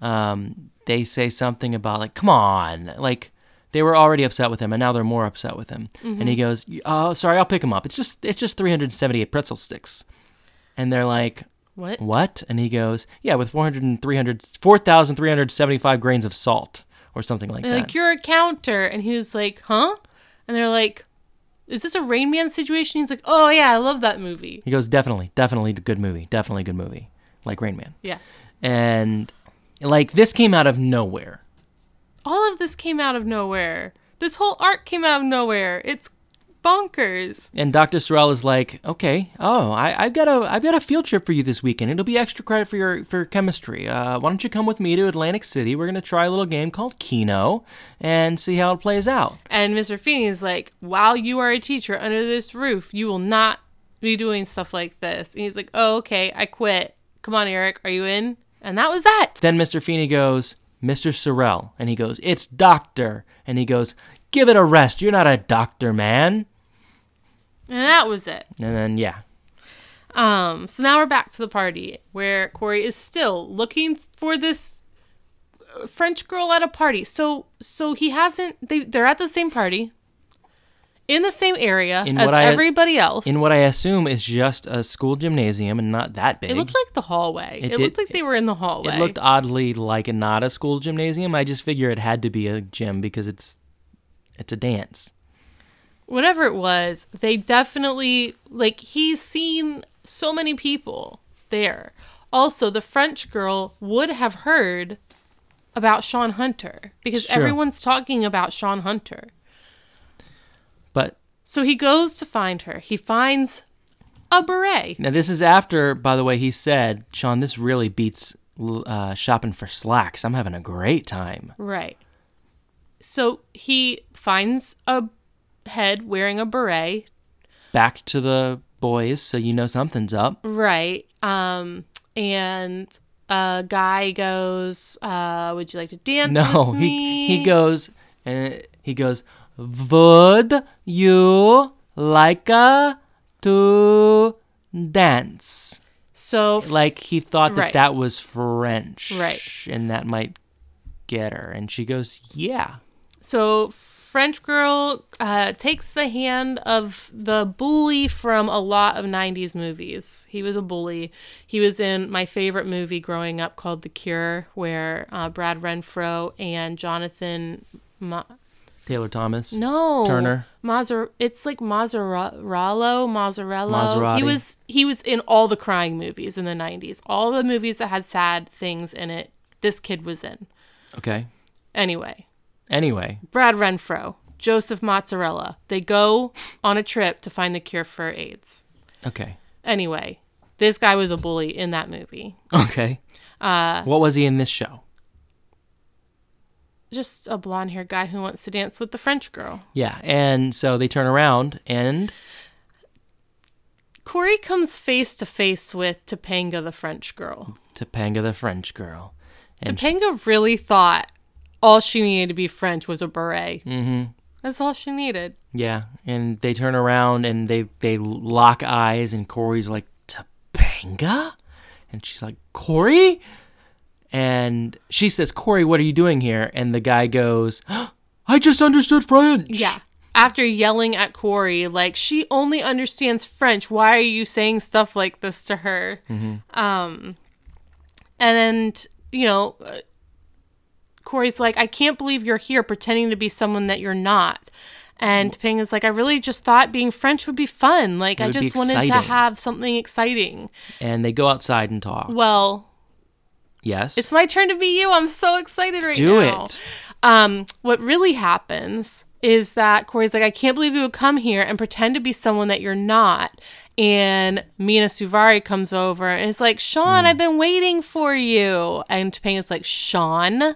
Speaker 2: um they say something about like, "Come on." Like they were already upset with him and now they're more upset with him. And he goes, "Oh, sorry, I'll pick him up. It's just it's just 378 pretzel sticks." And they're like,
Speaker 3: What?
Speaker 2: "What?" And he goes, "Yeah, with 400 and 300 4,375 grains of salt or something like
Speaker 3: They're
Speaker 2: that."
Speaker 3: like, you're a counter. And he was like, huh? And they're like, is this a Rain Man situation? He's like, oh, yeah, I love that movie.
Speaker 2: He goes, "Definitely, definitely a good movie. Definitely a good movie." Like Rain Man.
Speaker 3: Yeah.
Speaker 2: And like this came out of nowhere.
Speaker 3: All of this came out of nowhere. This whole arc came out of nowhere. It's bonkers.
Speaker 2: And Dr. Sorrell is like, okay, oh, I, I've got a I've got a field trip for you this weekend. It'll be extra credit for your for your chemistry. Uh, why don't you come with me to Atlantic City? We're gonna try a little game called Keno and see how it plays out.
Speaker 3: And Mr. Feeney is like, while you are a teacher under this roof, you will not be doing stuff like this. And he's like, oh, okay, I quit. Come on, Eric, are you in? And that was that.
Speaker 2: Then Mr. Feeney goes, Mr. Sorrell, and he goes, it's Doctor, and he goes, give it a rest. You're not a doctor, man.
Speaker 3: And that was it.
Speaker 2: And then yeah,
Speaker 3: Um, so now we're back to the party where Corey is still looking for this uh, French girl at a party. So so he hasn't they they're at the same party. in the same area
Speaker 2: In
Speaker 3: as
Speaker 2: I-
Speaker 3: everybody else.
Speaker 2: in what I assume is just a school gymnasium and not that big.
Speaker 3: it looked like the hallway.
Speaker 2: It
Speaker 3: It,
Speaker 2: did-
Speaker 3: looked like they were in the hallway.
Speaker 2: It looked oddly like a not a school gymnasium. I just figure it had to be a gym because it's it's a dance.
Speaker 3: whatever it was, they definitely like he's seen so many people there. Also, the French girl would have heard about Sean Hunter because everyone's talking about Sean Hunter.
Speaker 2: But
Speaker 3: So he goes to find her. He finds a beret.
Speaker 2: now this is after, by the way, he said, "Sean, this really beats uh, shopping for slacks. I'm having a great time."
Speaker 3: Right. So he finds a head wearing a beret.
Speaker 2: Back to the boys, so you know something's up.
Speaker 3: Right. Um and a guy goes, uh, would you like to dance?
Speaker 2: No, he he goes and he goes. Would you like uh, to dance?
Speaker 3: So
Speaker 2: Like he thought that
Speaker 3: Right.
Speaker 2: that was French,
Speaker 3: Right.
Speaker 2: And that might get her, and she goes, "Yeah."
Speaker 3: So French girl uh, takes the hand of the bully from a lot of '90s movies. He was a bully. He was in my favorite movie growing up called The Cure, where uh, Brad Renfro and Jonathan. Ma-
Speaker 2: Taylor Thomas.
Speaker 3: no,
Speaker 2: Turner.
Speaker 3: Mazar. It's like Mazzarello. Mazzarello.
Speaker 2: Maserati.
Speaker 3: He was he was in all the crying movies in the '90s. All the movies that had sad things in it. This kid was in.
Speaker 2: Okay.
Speaker 3: Anyway,
Speaker 2: Anyway,
Speaker 3: Brad Renfro, Joseph Mozzarella. They go on a trip to find the cure for AIDS.
Speaker 2: okay,
Speaker 3: Anyway, this guy was a bully in that movie.
Speaker 2: okay. Uh, what was he in this show?
Speaker 3: Just a blonde haired guy who wants to dance with the French girl.
Speaker 2: Yeah, and so they turn around, and
Speaker 3: Corey comes face to face with Topanga, the French girl.
Speaker 2: Topanga, the French girl, and she-
Speaker 3: Topanga really thought all she needed to be French was a beret. Mm-hmm. That's all she needed.
Speaker 2: yeah, and they turn around and they they lock eyes, and Corey's like Topanga, and she's like Corey, and she says, Corey, what are you doing here? And the guy goes, I just understood French.
Speaker 3: Yeah. After yelling at Corey, like, she only understands French. Why are you saying stuff like this to her? Um, and you know, Corey's like, I can't believe you're here pretending to be someone that you're not. And Ping is like, I really just thought being French would be fun. Like, I just wanted to have something exciting.
Speaker 2: and they go outside and talk.
Speaker 3: Well,
Speaker 2: Yes,
Speaker 3: it's my turn to be you. I'm so excited right
Speaker 2: do
Speaker 3: now.
Speaker 2: Do it.
Speaker 3: Um, what really happens is that Corey's like, I can't believe you would come here and pretend to be someone that you're not. And Mina Suvari comes over and is like, Sean, I've been waiting for you. And Topanga's like, Sean.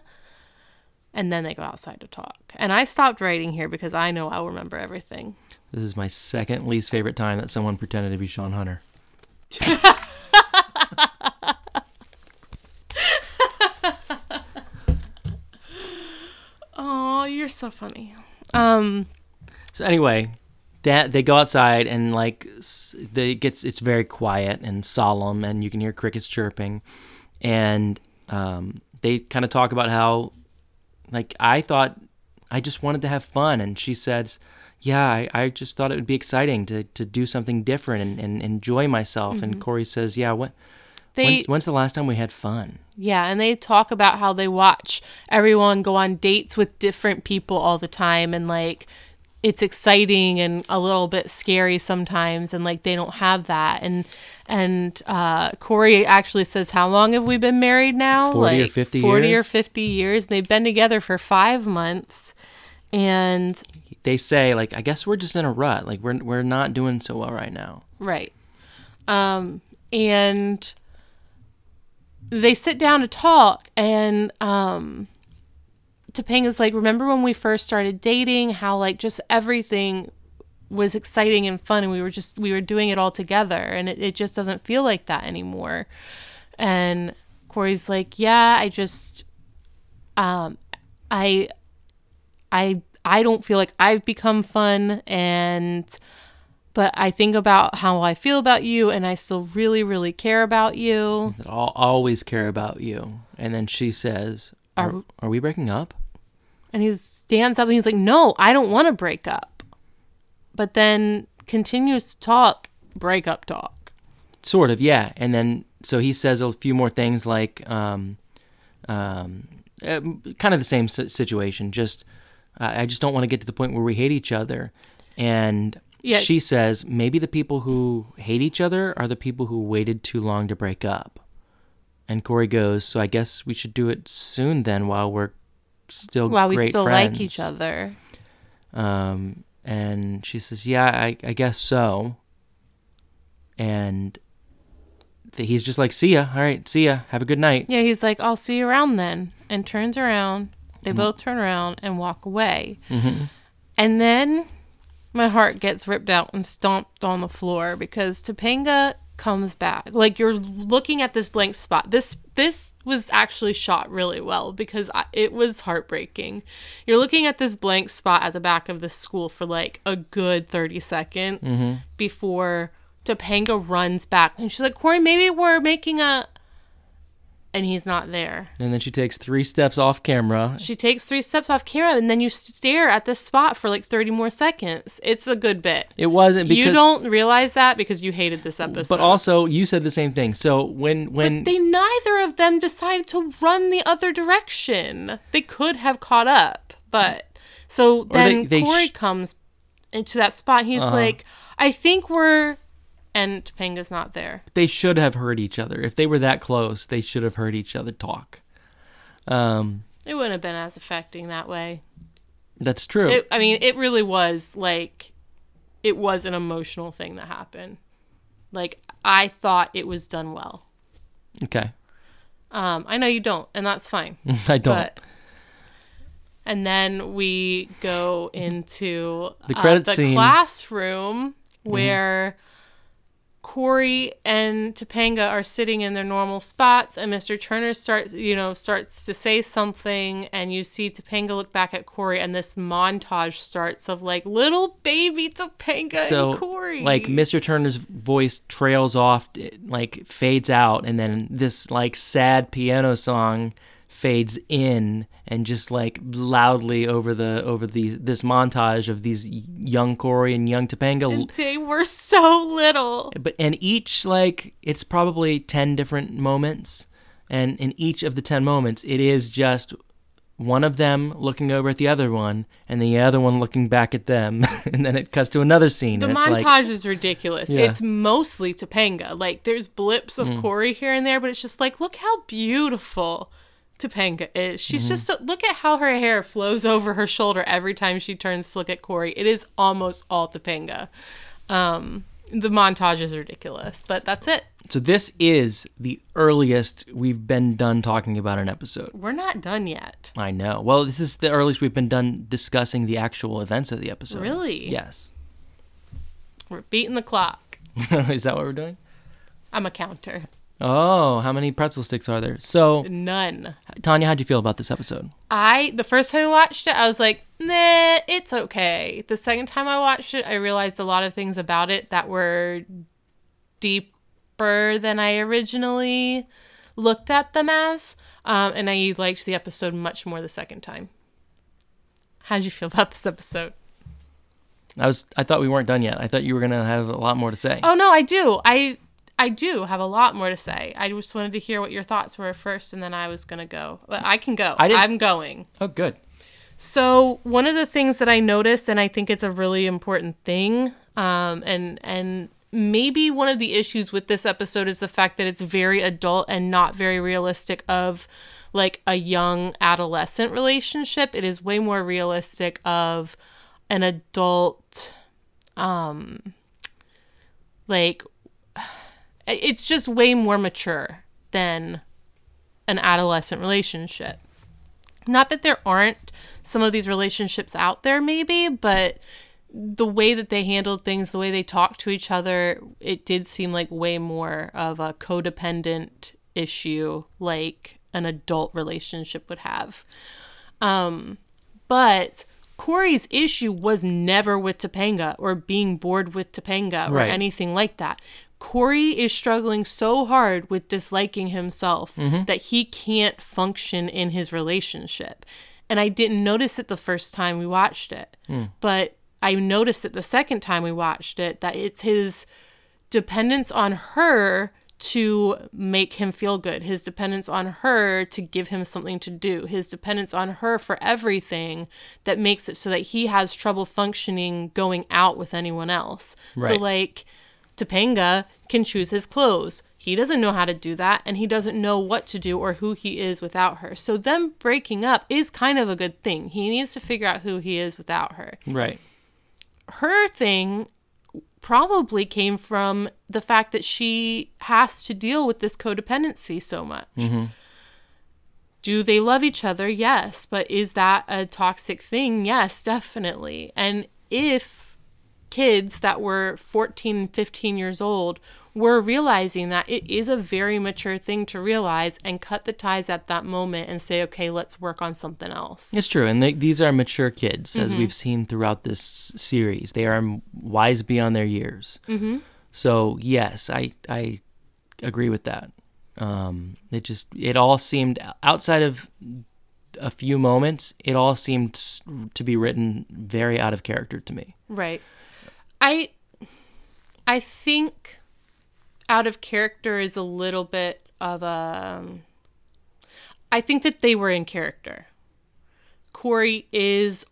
Speaker 3: And then they go outside to talk. And I stopped writing here because I know I'll remember everything.
Speaker 2: This is my second least favorite time that someone pretended to be Sean Hunter.
Speaker 3: Oh, you're so funny. Um,
Speaker 2: So anyway, that they go outside and like they it gets it's very quiet and solemn and you can hear crickets chirping, and um, they kind of talk about how like I thought I just wanted to have fun and she says. Yeah, I, I just thought it would be exciting to, to do something different and, and enjoy myself. And mm-hmm. Corey says, Yeah, what,
Speaker 3: they
Speaker 2: when's, when's the last time we had fun?
Speaker 3: Yeah, and they talk about how they watch everyone go on dates with different people all the time and like it's exciting and a little bit scary sometimes and like they don't have that and and uh Corey actually says how long have we been married now
Speaker 2: 40 or
Speaker 3: like
Speaker 2: 50
Speaker 3: 40
Speaker 2: years?
Speaker 3: or 50 years they've been together for 5 months and
Speaker 2: They say, like, I guess we're just in a rut. Like, we're, we're not doing so well right now.
Speaker 3: Right. Um, and they sit down to talk, and um, Topanga's like, Remember when we first started dating? How, like, just everything was exciting and fun, and we were just, we were doing it all together, and it, it just doesn't feel like that anymore. And Corey's like, Yeah, I just, um, I, I, I don't feel like I've become fun and but I think about how I feel about you and I still really really care about you.
Speaker 2: I'll always care about you. And then she says, Are,
Speaker 3: Are-
Speaker 2: are we breaking up?
Speaker 3: And he stands up and he's like, "No, I don't want to break up." but then continues to talk breakup talk.
Speaker 2: Sort of, yeah. And then so he says a few more things like, um, um, uh, kind of the same situation. Just uh, I just don't want to get to the point where we hate each other. And
Speaker 3: Yeah.
Speaker 2: she says maybe the people who hate each other are the people who waited too long to break up. And Corey goes, so I guess we should do it soon then, while we're still
Speaker 3: While we still
Speaker 2: friends.
Speaker 3: like each other.
Speaker 2: Um, and she says, "Yeah, I, I guess so." And th- he's just like, "See ya. All right, see ya. Have a good night."
Speaker 3: Yeah, he's like, I'll see you around then. And turns around. They
Speaker 2: Mm-hmm.
Speaker 3: both turn around and walk away. And then my heart gets ripped out and stomped on the floor because Topanga comes back. Like you're looking at this blank spot. This this was actually shot really well because I, it was heartbreaking. You're looking at this blank spot at the back of the school for like a good 30 seconds
Speaker 2: Mm-hmm.
Speaker 3: before Topanga runs back and she's like, "Corey, maybe we're making a and he's not there.
Speaker 2: And then she takes three steps off camera.
Speaker 3: She takes three steps off camera, and then you stare at this spot for like 30 more seconds. It's a good bit.
Speaker 2: It wasn't because,
Speaker 3: you don't realize that because you hated this episode.
Speaker 2: but also you said the same thing. So when when
Speaker 3: they neither of them decided to run the other direction. They could have caught up, but so then
Speaker 2: they- they
Speaker 3: Corey
Speaker 2: sh- Uh-huh.
Speaker 3: comes into that spot. He's like, "I think we're," and Topanga's not there.
Speaker 2: they should have heard each other. If they were that close, they should have heard each other talk. Um,
Speaker 3: It wouldn't have been as affecting that way.
Speaker 2: that's true.
Speaker 3: It, I mean, it really was like, it was an emotional thing that happened. Like I thought it was done well.
Speaker 2: okay,
Speaker 3: Um, I know you don't, and that's fine.
Speaker 2: I don't.
Speaker 3: But and then we go into
Speaker 2: The
Speaker 3: uh,
Speaker 2: credit
Speaker 3: the
Speaker 2: scene. Mm-hmm.
Speaker 3: classroom where Corey and Topanga are sitting in their normal spots, and Mr. Turner starts, you know, starts to say something, and you see Topanga look back at Corey, and this montage starts of like little baby Topanga
Speaker 2: so
Speaker 3: and Corey,
Speaker 2: like Mr. Turner's voice trails off, it, like fades out, and then this like sad piano song fades in and just like loudly over the over the this montage of these young Corey and young Topanga
Speaker 3: they were so little.
Speaker 2: but and each like it's probably 10 different moments and in each of the 10 moments it is just one of them looking over at the other one and the other one looking back at them and then it cuts to another scene
Speaker 3: The
Speaker 2: and
Speaker 3: montage
Speaker 2: like
Speaker 3: is ridiculous.
Speaker 2: Yeah. Mm.
Speaker 3: It's mostly Topanga. Like there's blips of Corey here and there, but it's just like look how beautiful Topanga is. She's
Speaker 2: Mm-hmm.
Speaker 3: just so, look at how her hair flows over her shoulder every time she turns to look at Corey. It is almost all Topanga. Um, the montage is ridiculous, but that's it.
Speaker 2: so this is the earliest we've been done talking about an episode
Speaker 3: We're not done yet.
Speaker 2: i know well this is the earliest we've been done discussing the actual events of the episode
Speaker 3: Really?
Speaker 2: yes
Speaker 3: We're beating the clock.
Speaker 2: is that what we're doing
Speaker 3: I'm a counter.
Speaker 2: Oh how many pretzel sticks are there so
Speaker 3: None.
Speaker 2: tanya how'd you feel about this episode
Speaker 3: I the first time I watched it, I was like, nah, it's okay. The second time I watched it, I realized a lot of things about it that were deeper than I originally looked at them as. Um, and I liked the episode much more the second time. How'd you feel about this episode?
Speaker 2: I was I thought we weren't done yet. I thought you were gonna have a lot more to say.
Speaker 3: Oh no, I do. I I do have a lot more to say. I just wanted to hear what your thoughts were first, and then I was gonna go. But I can go.
Speaker 2: I didn't-
Speaker 3: I'm going.
Speaker 2: Oh, good.
Speaker 3: So one of the things that I noticed, and I think it's a really important thing, um, and and maybe one of the issues with this episode is the fact that it's very adult and not very realistic of like a young adolescent relationship. It is way more realistic of an adult, um, like it's just way more mature than an adolescent relationship not that there aren't some of these relationships out there maybe but the way that they handled things the way they talked to each other it did seem like way more of a codependent issue like an adult relationship would have um but Corey's issue was never with Topanga or being bored with Topanga or
Speaker 2: Right.
Speaker 3: anything like that. Corey is struggling so hard with disliking himself mm-hmm. that he can't function in his relationship. And I didn't notice it the first time we watched it. Hmm. But I noticed it the second time we watched it that it's his dependence on her to make him feel good, his dependence on her to give him something to do, his dependence on her for everything that makes it so that he has trouble functioning going out with anyone else. So, like, Topanga can choose his clothes. He doesn't know how to do that, and he doesn't know what to do or who he is without her. So, them breaking up is kind of a good thing. He needs to figure out who he is without her
Speaker 2: Right.
Speaker 3: her thing probably came from the fact that she has to deal with this codependency so much. Mm-hmm. Do they love each other? Yes. But is that a toxic thing? Yes, definitely. And if kids that were 14, 15 years old were realizing that it is a very mature thing to realize and cut the ties at that moment and say, okay, let's work on something else.
Speaker 2: It's true, and they, these are mature kids,
Speaker 3: Mm-hmm.
Speaker 2: as we've seen throughout this series. They are wise beyond their years. Mm-hmm. So yes, I I agree with that. Um, it just it all seemed outside of a few moments, it all seemed to be written very out of character to me.
Speaker 3: Right. I I think out of character is a little bit of a um, I think that they were in character. Corey is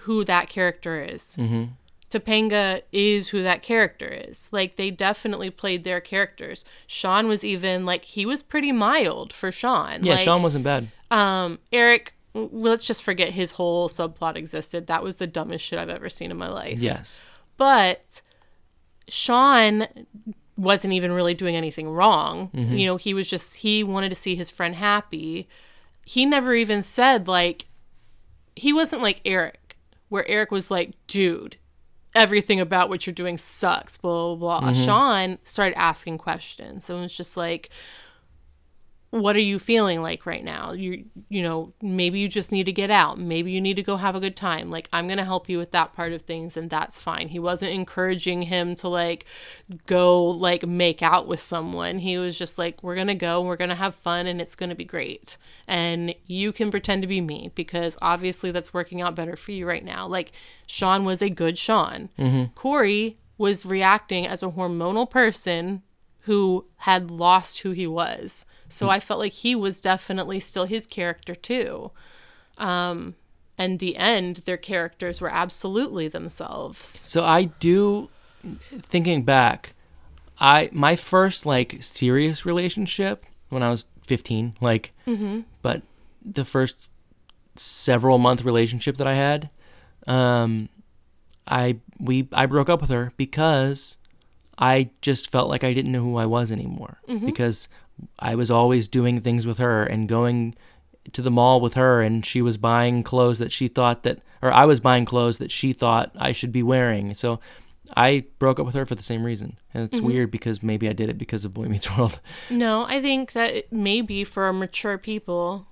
Speaker 3: who that character is. Mm-hmm. Topanga is who that character is. Like they definitely played their characters. Sean was even like he was pretty mild for Sean.
Speaker 2: Yeah,
Speaker 3: like,
Speaker 2: Sean wasn't bad.
Speaker 3: um, Eric, let's just forget his whole subplot existed. That was the dumbest shit I've ever seen in my life.
Speaker 2: Yes.
Speaker 3: But Sean wasn't even really doing anything wrong. Mm-hmm. You know, he was just, he wanted to see his friend happy. He never even said, like, he wasn't like Eric, where Eric was like, dude, everything about what you're doing sucks, blah, blah, blah. Mm-hmm. Sean started asking questions. And it was just like, what are you feeling like right now? You you know maybe you just need to get out. Maybe you need to go have a good time. Like i'm going to help you with that part of things and that's fine. He wasn't encouraging him to like go like make out with someone. He was just like we're going to go and we're going to have fun and it's going to be great. And you can pretend to be me because obviously that's working out better for you right now. Like sean was a good sean. Mm-hmm. Corey was reacting as a hormonal person who had lost who he was. So I felt like he was definitely still his character too. Um, and the end, their characters were absolutely themselves.
Speaker 2: So I do thinking back, I my first like serious relationship when I was 15, like but the first several month relationship that I had, um I we I broke up with her because I just felt like I didn't know who I was anymore because I was always doing things with her and going to the mall with her and she was buying clothes that she thought that or I was buying clothes that she thought I should be wearing. So I broke up with her for the same reason. And it's mm-hmm. weird because maybe I did it because of Boy Meets World.
Speaker 3: No, I think that maybe for mature people,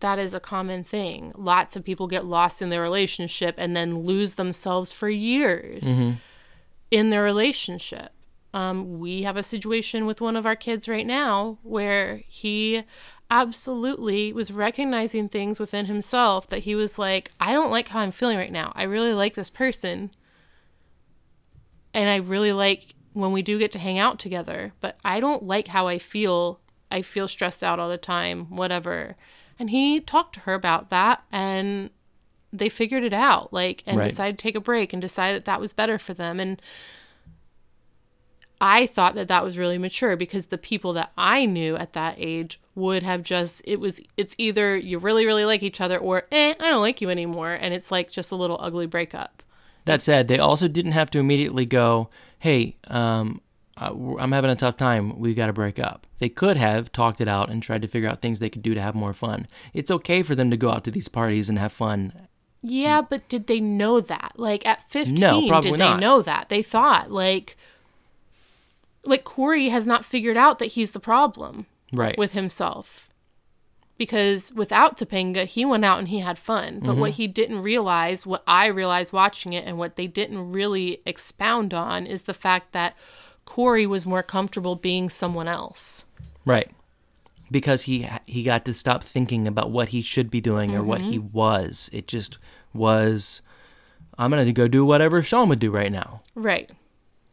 Speaker 3: that is a common thing. Lots of people get lost in their relationship and then lose themselves for years mm-hmm. in their relationship. Um, we have a situation with one of our kids right now where he absolutely was recognizing things within himself that he was like, I don't like how I'm feeling right now. I really like this person. And I really like when we do get to hang out together, but I don't like how I feel. I feel stressed out all the time, whatever. And he talked to her about that and they figured it out, like, and
Speaker 2: Right.
Speaker 3: decided to take a break and decided that that was better for them. And I thought that that was really mature because the people that I knew at that age would have just, it was, it's either you really, really like each other or, eh, I don't like you anymore. And it's like just a little ugly breakup.
Speaker 2: That said, they also didn't have to immediately go, "Hey, um, uh, I'm having a tough time. We've got to break up." They could have talked it out and tried to figure out things they could do to have more fun. It's okay for them to go out to these parties and have fun.
Speaker 3: Yeah, but did they know that? Like at 15,
Speaker 2: No,
Speaker 3: did they
Speaker 2: not.
Speaker 3: know that? They thought like like Corey has not figured out that he's the problem
Speaker 2: Right.
Speaker 3: with himself. Because without Topanga, he went out and he had fun. But
Speaker 2: Mm-hmm.
Speaker 3: what he didn't realize, what I realized watching it, and what they didn't really expound on is the fact that Corey was more comfortable being someone else.
Speaker 2: Right. Because he he got to stop thinking about what he should be doing or what he
Speaker 3: Mm-hmm.
Speaker 2: was. It just was I'm going to go do whatever Sean would do right now.
Speaker 3: Right.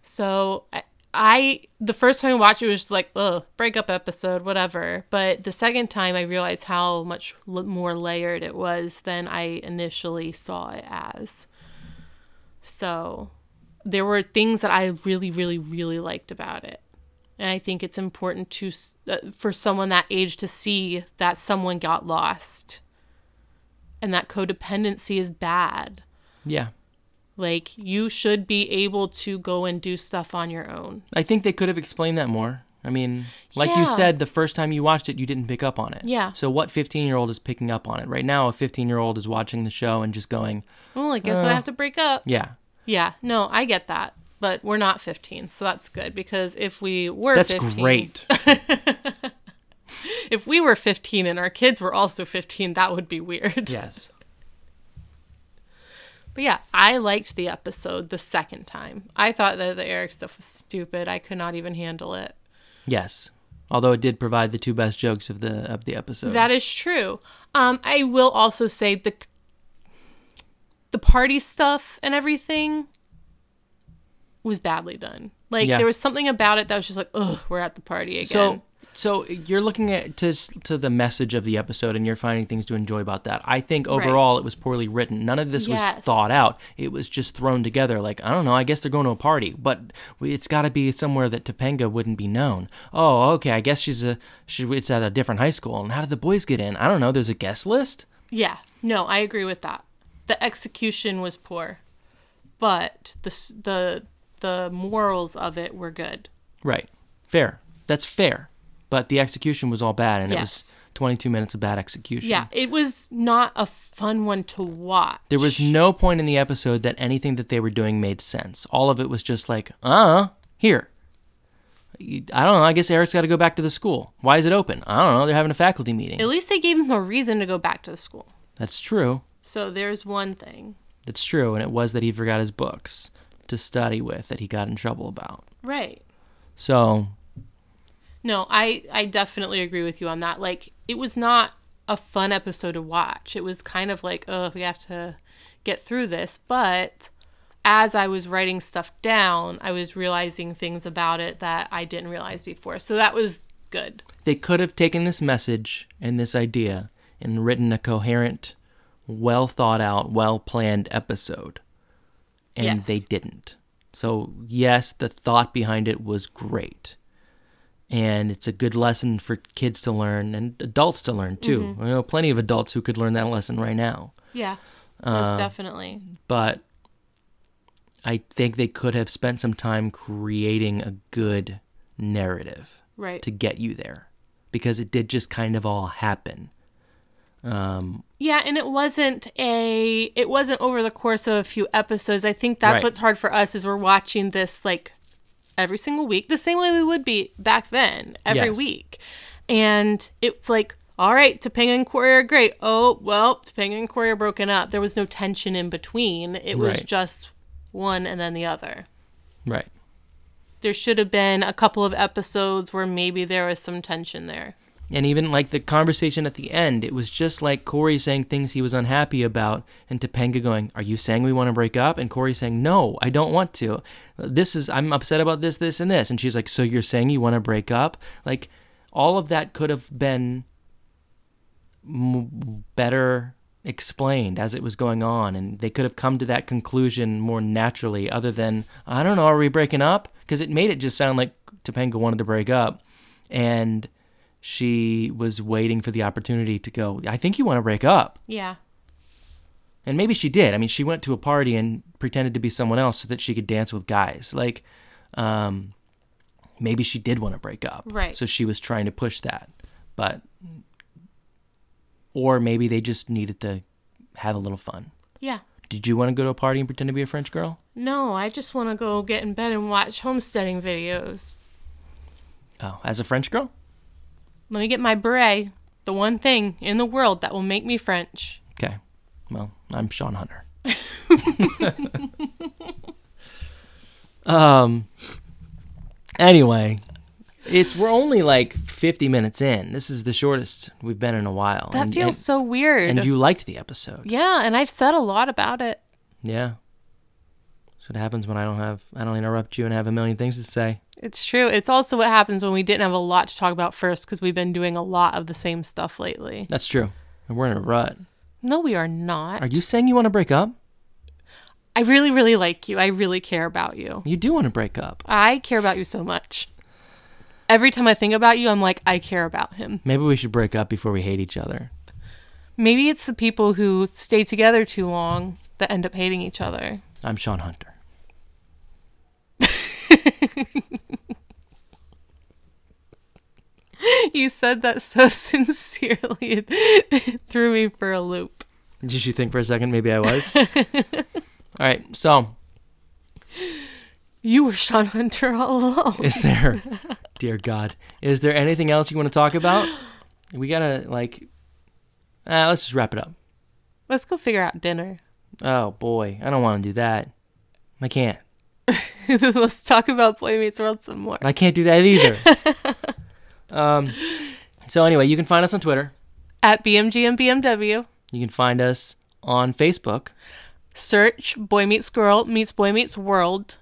Speaker 3: So I, I the first time I watched it was just like, oh, breakup episode, whatever. But the second time I realized how much more layered it was than I initially saw it as. So there were things that I really, really, really liked about it. And I think it's important to uh, for someone that age to see that someone got lost and that codependency is bad.
Speaker 2: Yeah.
Speaker 3: Like you should be able to go and do stuff on your own.
Speaker 2: I think they could have explained that more. I mean, like
Speaker 3: Yeah.
Speaker 2: you said, the first time you watched it, you didn't pick up on it.
Speaker 3: Yeah.
Speaker 2: So what 15 year old is picking up on it? Right now, a 15 year old is watching the show and just going,
Speaker 3: Well, I guess I
Speaker 2: Uh.
Speaker 3: have to break up.
Speaker 2: yeah,
Speaker 3: Yeah, no, I get that. But we're not 15, so that's good because if we were
Speaker 2: that's
Speaker 3: 15,
Speaker 2: great.
Speaker 3: If we were 15 and our kids were also 15, that would be weird.
Speaker 2: yes.
Speaker 3: But yeah, I liked the episode the second time. I thought that the Eric stuff was stupid. I could not even handle it.
Speaker 2: Yes. Although it did provide the two best jokes of the of the episode.
Speaker 3: That is true. Um, I will also say the the party stuff and everything was badly done. Like
Speaker 2: Yeah.
Speaker 3: there was something about it that was just like, ugh, we're at the party again.
Speaker 2: So, so you're looking at to to the message of the episode, and you're finding things to enjoy about that. I think overall it was poorly written. None of this was thought out. It was just thrown together. Like I don't know. I guess they're going to a party, but it's got to be somewhere that Topanga wouldn't be known. Oh, okay. I guess she's a she. It's at a different high school. And how did the boys get in? I don't know. There's a guest list.
Speaker 3: yeah, no, I agree with that. The execution was poor, but the the the morals of it were good.
Speaker 2: Right. Fair. That's fair. But the execution was all bad, and it was 22 minutes of bad execution.
Speaker 3: Yeah, it was not a fun one to watch.
Speaker 2: There was no point in the episode that anything that they were doing made sense. All of it was just like, uh, here. I don't know. I guess Eric's got to go back to the school. Why is it open? I don't know. They're having a faculty meeting.
Speaker 3: At least they gave him a reason to go back to the school.
Speaker 2: That's true.
Speaker 3: So there's one thing.
Speaker 2: That's true. And it was that he forgot his books to study with that he got in trouble about.
Speaker 3: Right.
Speaker 2: So,
Speaker 3: No, I I definitely agree with you on that. Like it was not a fun episode to watch. It was kind of like, oh, we have to get through this, but as I was writing stuff down, I was realizing things about it that I didn't realize before. So that was good.
Speaker 2: they could have taken this message and this idea and written a coherent, well thought out, well planned episode. And
Speaker 3: Yes.
Speaker 2: they didn't. So, yes, the thought behind it was great. And it's a good lesson for kids to learn and adults to learn too. I know plenty of adults who could learn that lesson right now.
Speaker 3: Yeah.
Speaker 2: Uh,
Speaker 3: Most definitely.
Speaker 2: But I think they could have spent some time creating a good narrative
Speaker 3: Right.
Speaker 2: to get you there because it did just kind of all happen. Um,
Speaker 3: Yeah, and it wasn't a it wasn't over the course of a few episodes. I think that's
Speaker 2: Right.
Speaker 3: what's hard for us is we're watching this like every single week, the same way we would be back then, every
Speaker 2: Yes.
Speaker 3: week. And it's like, all right, Topanga and Corey are great. Oh, well, Topanga and Corey are broken up. There was no tension in between. It was
Speaker 2: Right.
Speaker 3: just one and then the other.
Speaker 2: right.
Speaker 3: There should have been a couple of episodes where maybe there was some tension there.
Speaker 2: And even like the conversation at the end, it was just like Corey saying things he was unhappy about, and Topanga going, "Are you saying we want to break up?" And Corey saying, "No, I don't want to. This is I'm upset about this, this, and this." And she's like, "So you're saying you want to break up?" Like all of that could have been m- better explained as it was going on, and they could have come to that conclusion more naturally, other than I don't know, are we breaking up? Because it made it just sound like Topanga wanted to break up, and she was waiting for the opportunity to go, I think you want to break up.
Speaker 3: Yeah.
Speaker 2: And maybe she did. I mean, she went to a party and pretended to be someone else so that she could dance with guys. Like, um, maybe she did want to break up.
Speaker 3: Right.
Speaker 2: So she was trying to push that. But, or maybe they just needed to have a little fun.
Speaker 3: Yeah.
Speaker 2: Did you want to go to a party and pretend to be a French girl?
Speaker 3: No, I just want to go get in bed and watch homesteading videos.
Speaker 2: Oh, as a French girl?
Speaker 3: Let me get my beret, the one thing in the world that will make me French.
Speaker 2: Okay. Well, I'm Sean Hunter. um. Anyway, it's we're only like 50 minutes in. This is the shortest we've been in a while.
Speaker 3: That
Speaker 2: and,
Speaker 3: feels
Speaker 2: and,
Speaker 3: so weird.
Speaker 2: And you liked the episode.
Speaker 3: yeah, and I've said a lot about it.
Speaker 2: Yeah. So it happens when I don't have I don't interrupt you and have a million things to say.
Speaker 3: It's true. It's also what happens when we didn't have a lot to talk about first because we've been doing a lot of the same stuff lately.
Speaker 2: That's true. And we're in a rut.
Speaker 3: No, we are not.
Speaker 2: Are you saying you want to break up?
Speaker 3: I really, really like you. I really care about you.
Speaker 2: You do want to break up.
Speaker 3: I care about you so much. Every time I think about you, I'm like, I care about him.
Speaker 2: Maybe we should break up before we hate each other.
Speaker 3: Maybe it's the people who stay together too long that end up hating each other.
Speaker 2: I'm Sean Hunter.
Speaker 3: You said that so sincerely, it threw me for a loop.
Speaker 2: Did you think for a second maybe I was? All right. So,
Speaker 3: You were Sean Hunter all along.
Speaker 2: is there, dear God, is there anything else you want to talk about? We gotta like, ah, let's just wrap it up.
Speaker 3: Let's go figure out dinner.
Speaker 2: Oh boy, I don't want to do that. I can't.
Speaker 3: Let's talk about Boy Meets World some more.
Speaker 2: I can't do that either. Um. So anyway, you can find us on Twitter.
Speaker 3: At BMGMBMW,
Speaker 2: You can find us on Facebook,
Speaker 3: search Boy Meets Girl Meets Boy Meets World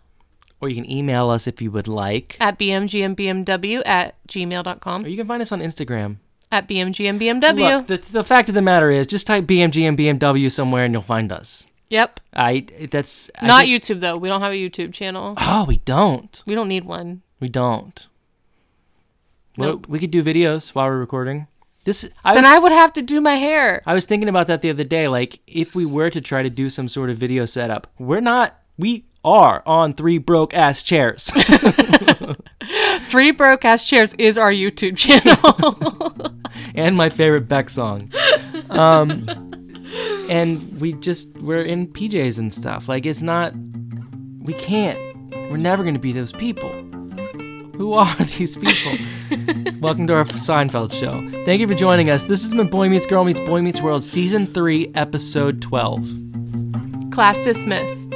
Speaker 2: or you can email us if you would like.
Speaker 3: at BMGMBMW at gmail.com.
Speaker 2: Or you can find us on Instagram.
Speaker 3: At BMGMBMW.
Speaker 2: Look, the, the fact of the matter is, just type BMG and BMW somewhere and you'll find us.
Speaker 3: Yep.
Speaker 2: I that's I
Speaker 3: Not
Speaker 2: think-
Speaker 3: YouTube, though. We don't have a YouTube channel.
Speaker 2: Oh, we don't.
Speaker 3: We don't need one.
Speaker 2: We don't. Well,
Speaker 3: Nope.
Speaker 2: we could do videos while we're recording. This I
Speaker 3: Then
Speaker 2: was,
Speaker 3: I would have to do my hair.
Speaker 2: I was thinking about that the other day. Like, if we were to try to do some sort of video setup, we're not. We are on three broke ass chairs.
Speaker 3: Three Broke Ass Chairs is our YouTube channel.
Speaker 2: and my favorite Beck song. Um, and we just we're in PJs and stuff. Like it's not. We can't. We're never going to be those people. Who are these people? Welcome to our Seinfeld show. Thank you for joining us. This has been Boy Meets Girl Meets Boy Meets World, Season 3, Episode 12.
Speaker 3: Class dismissed.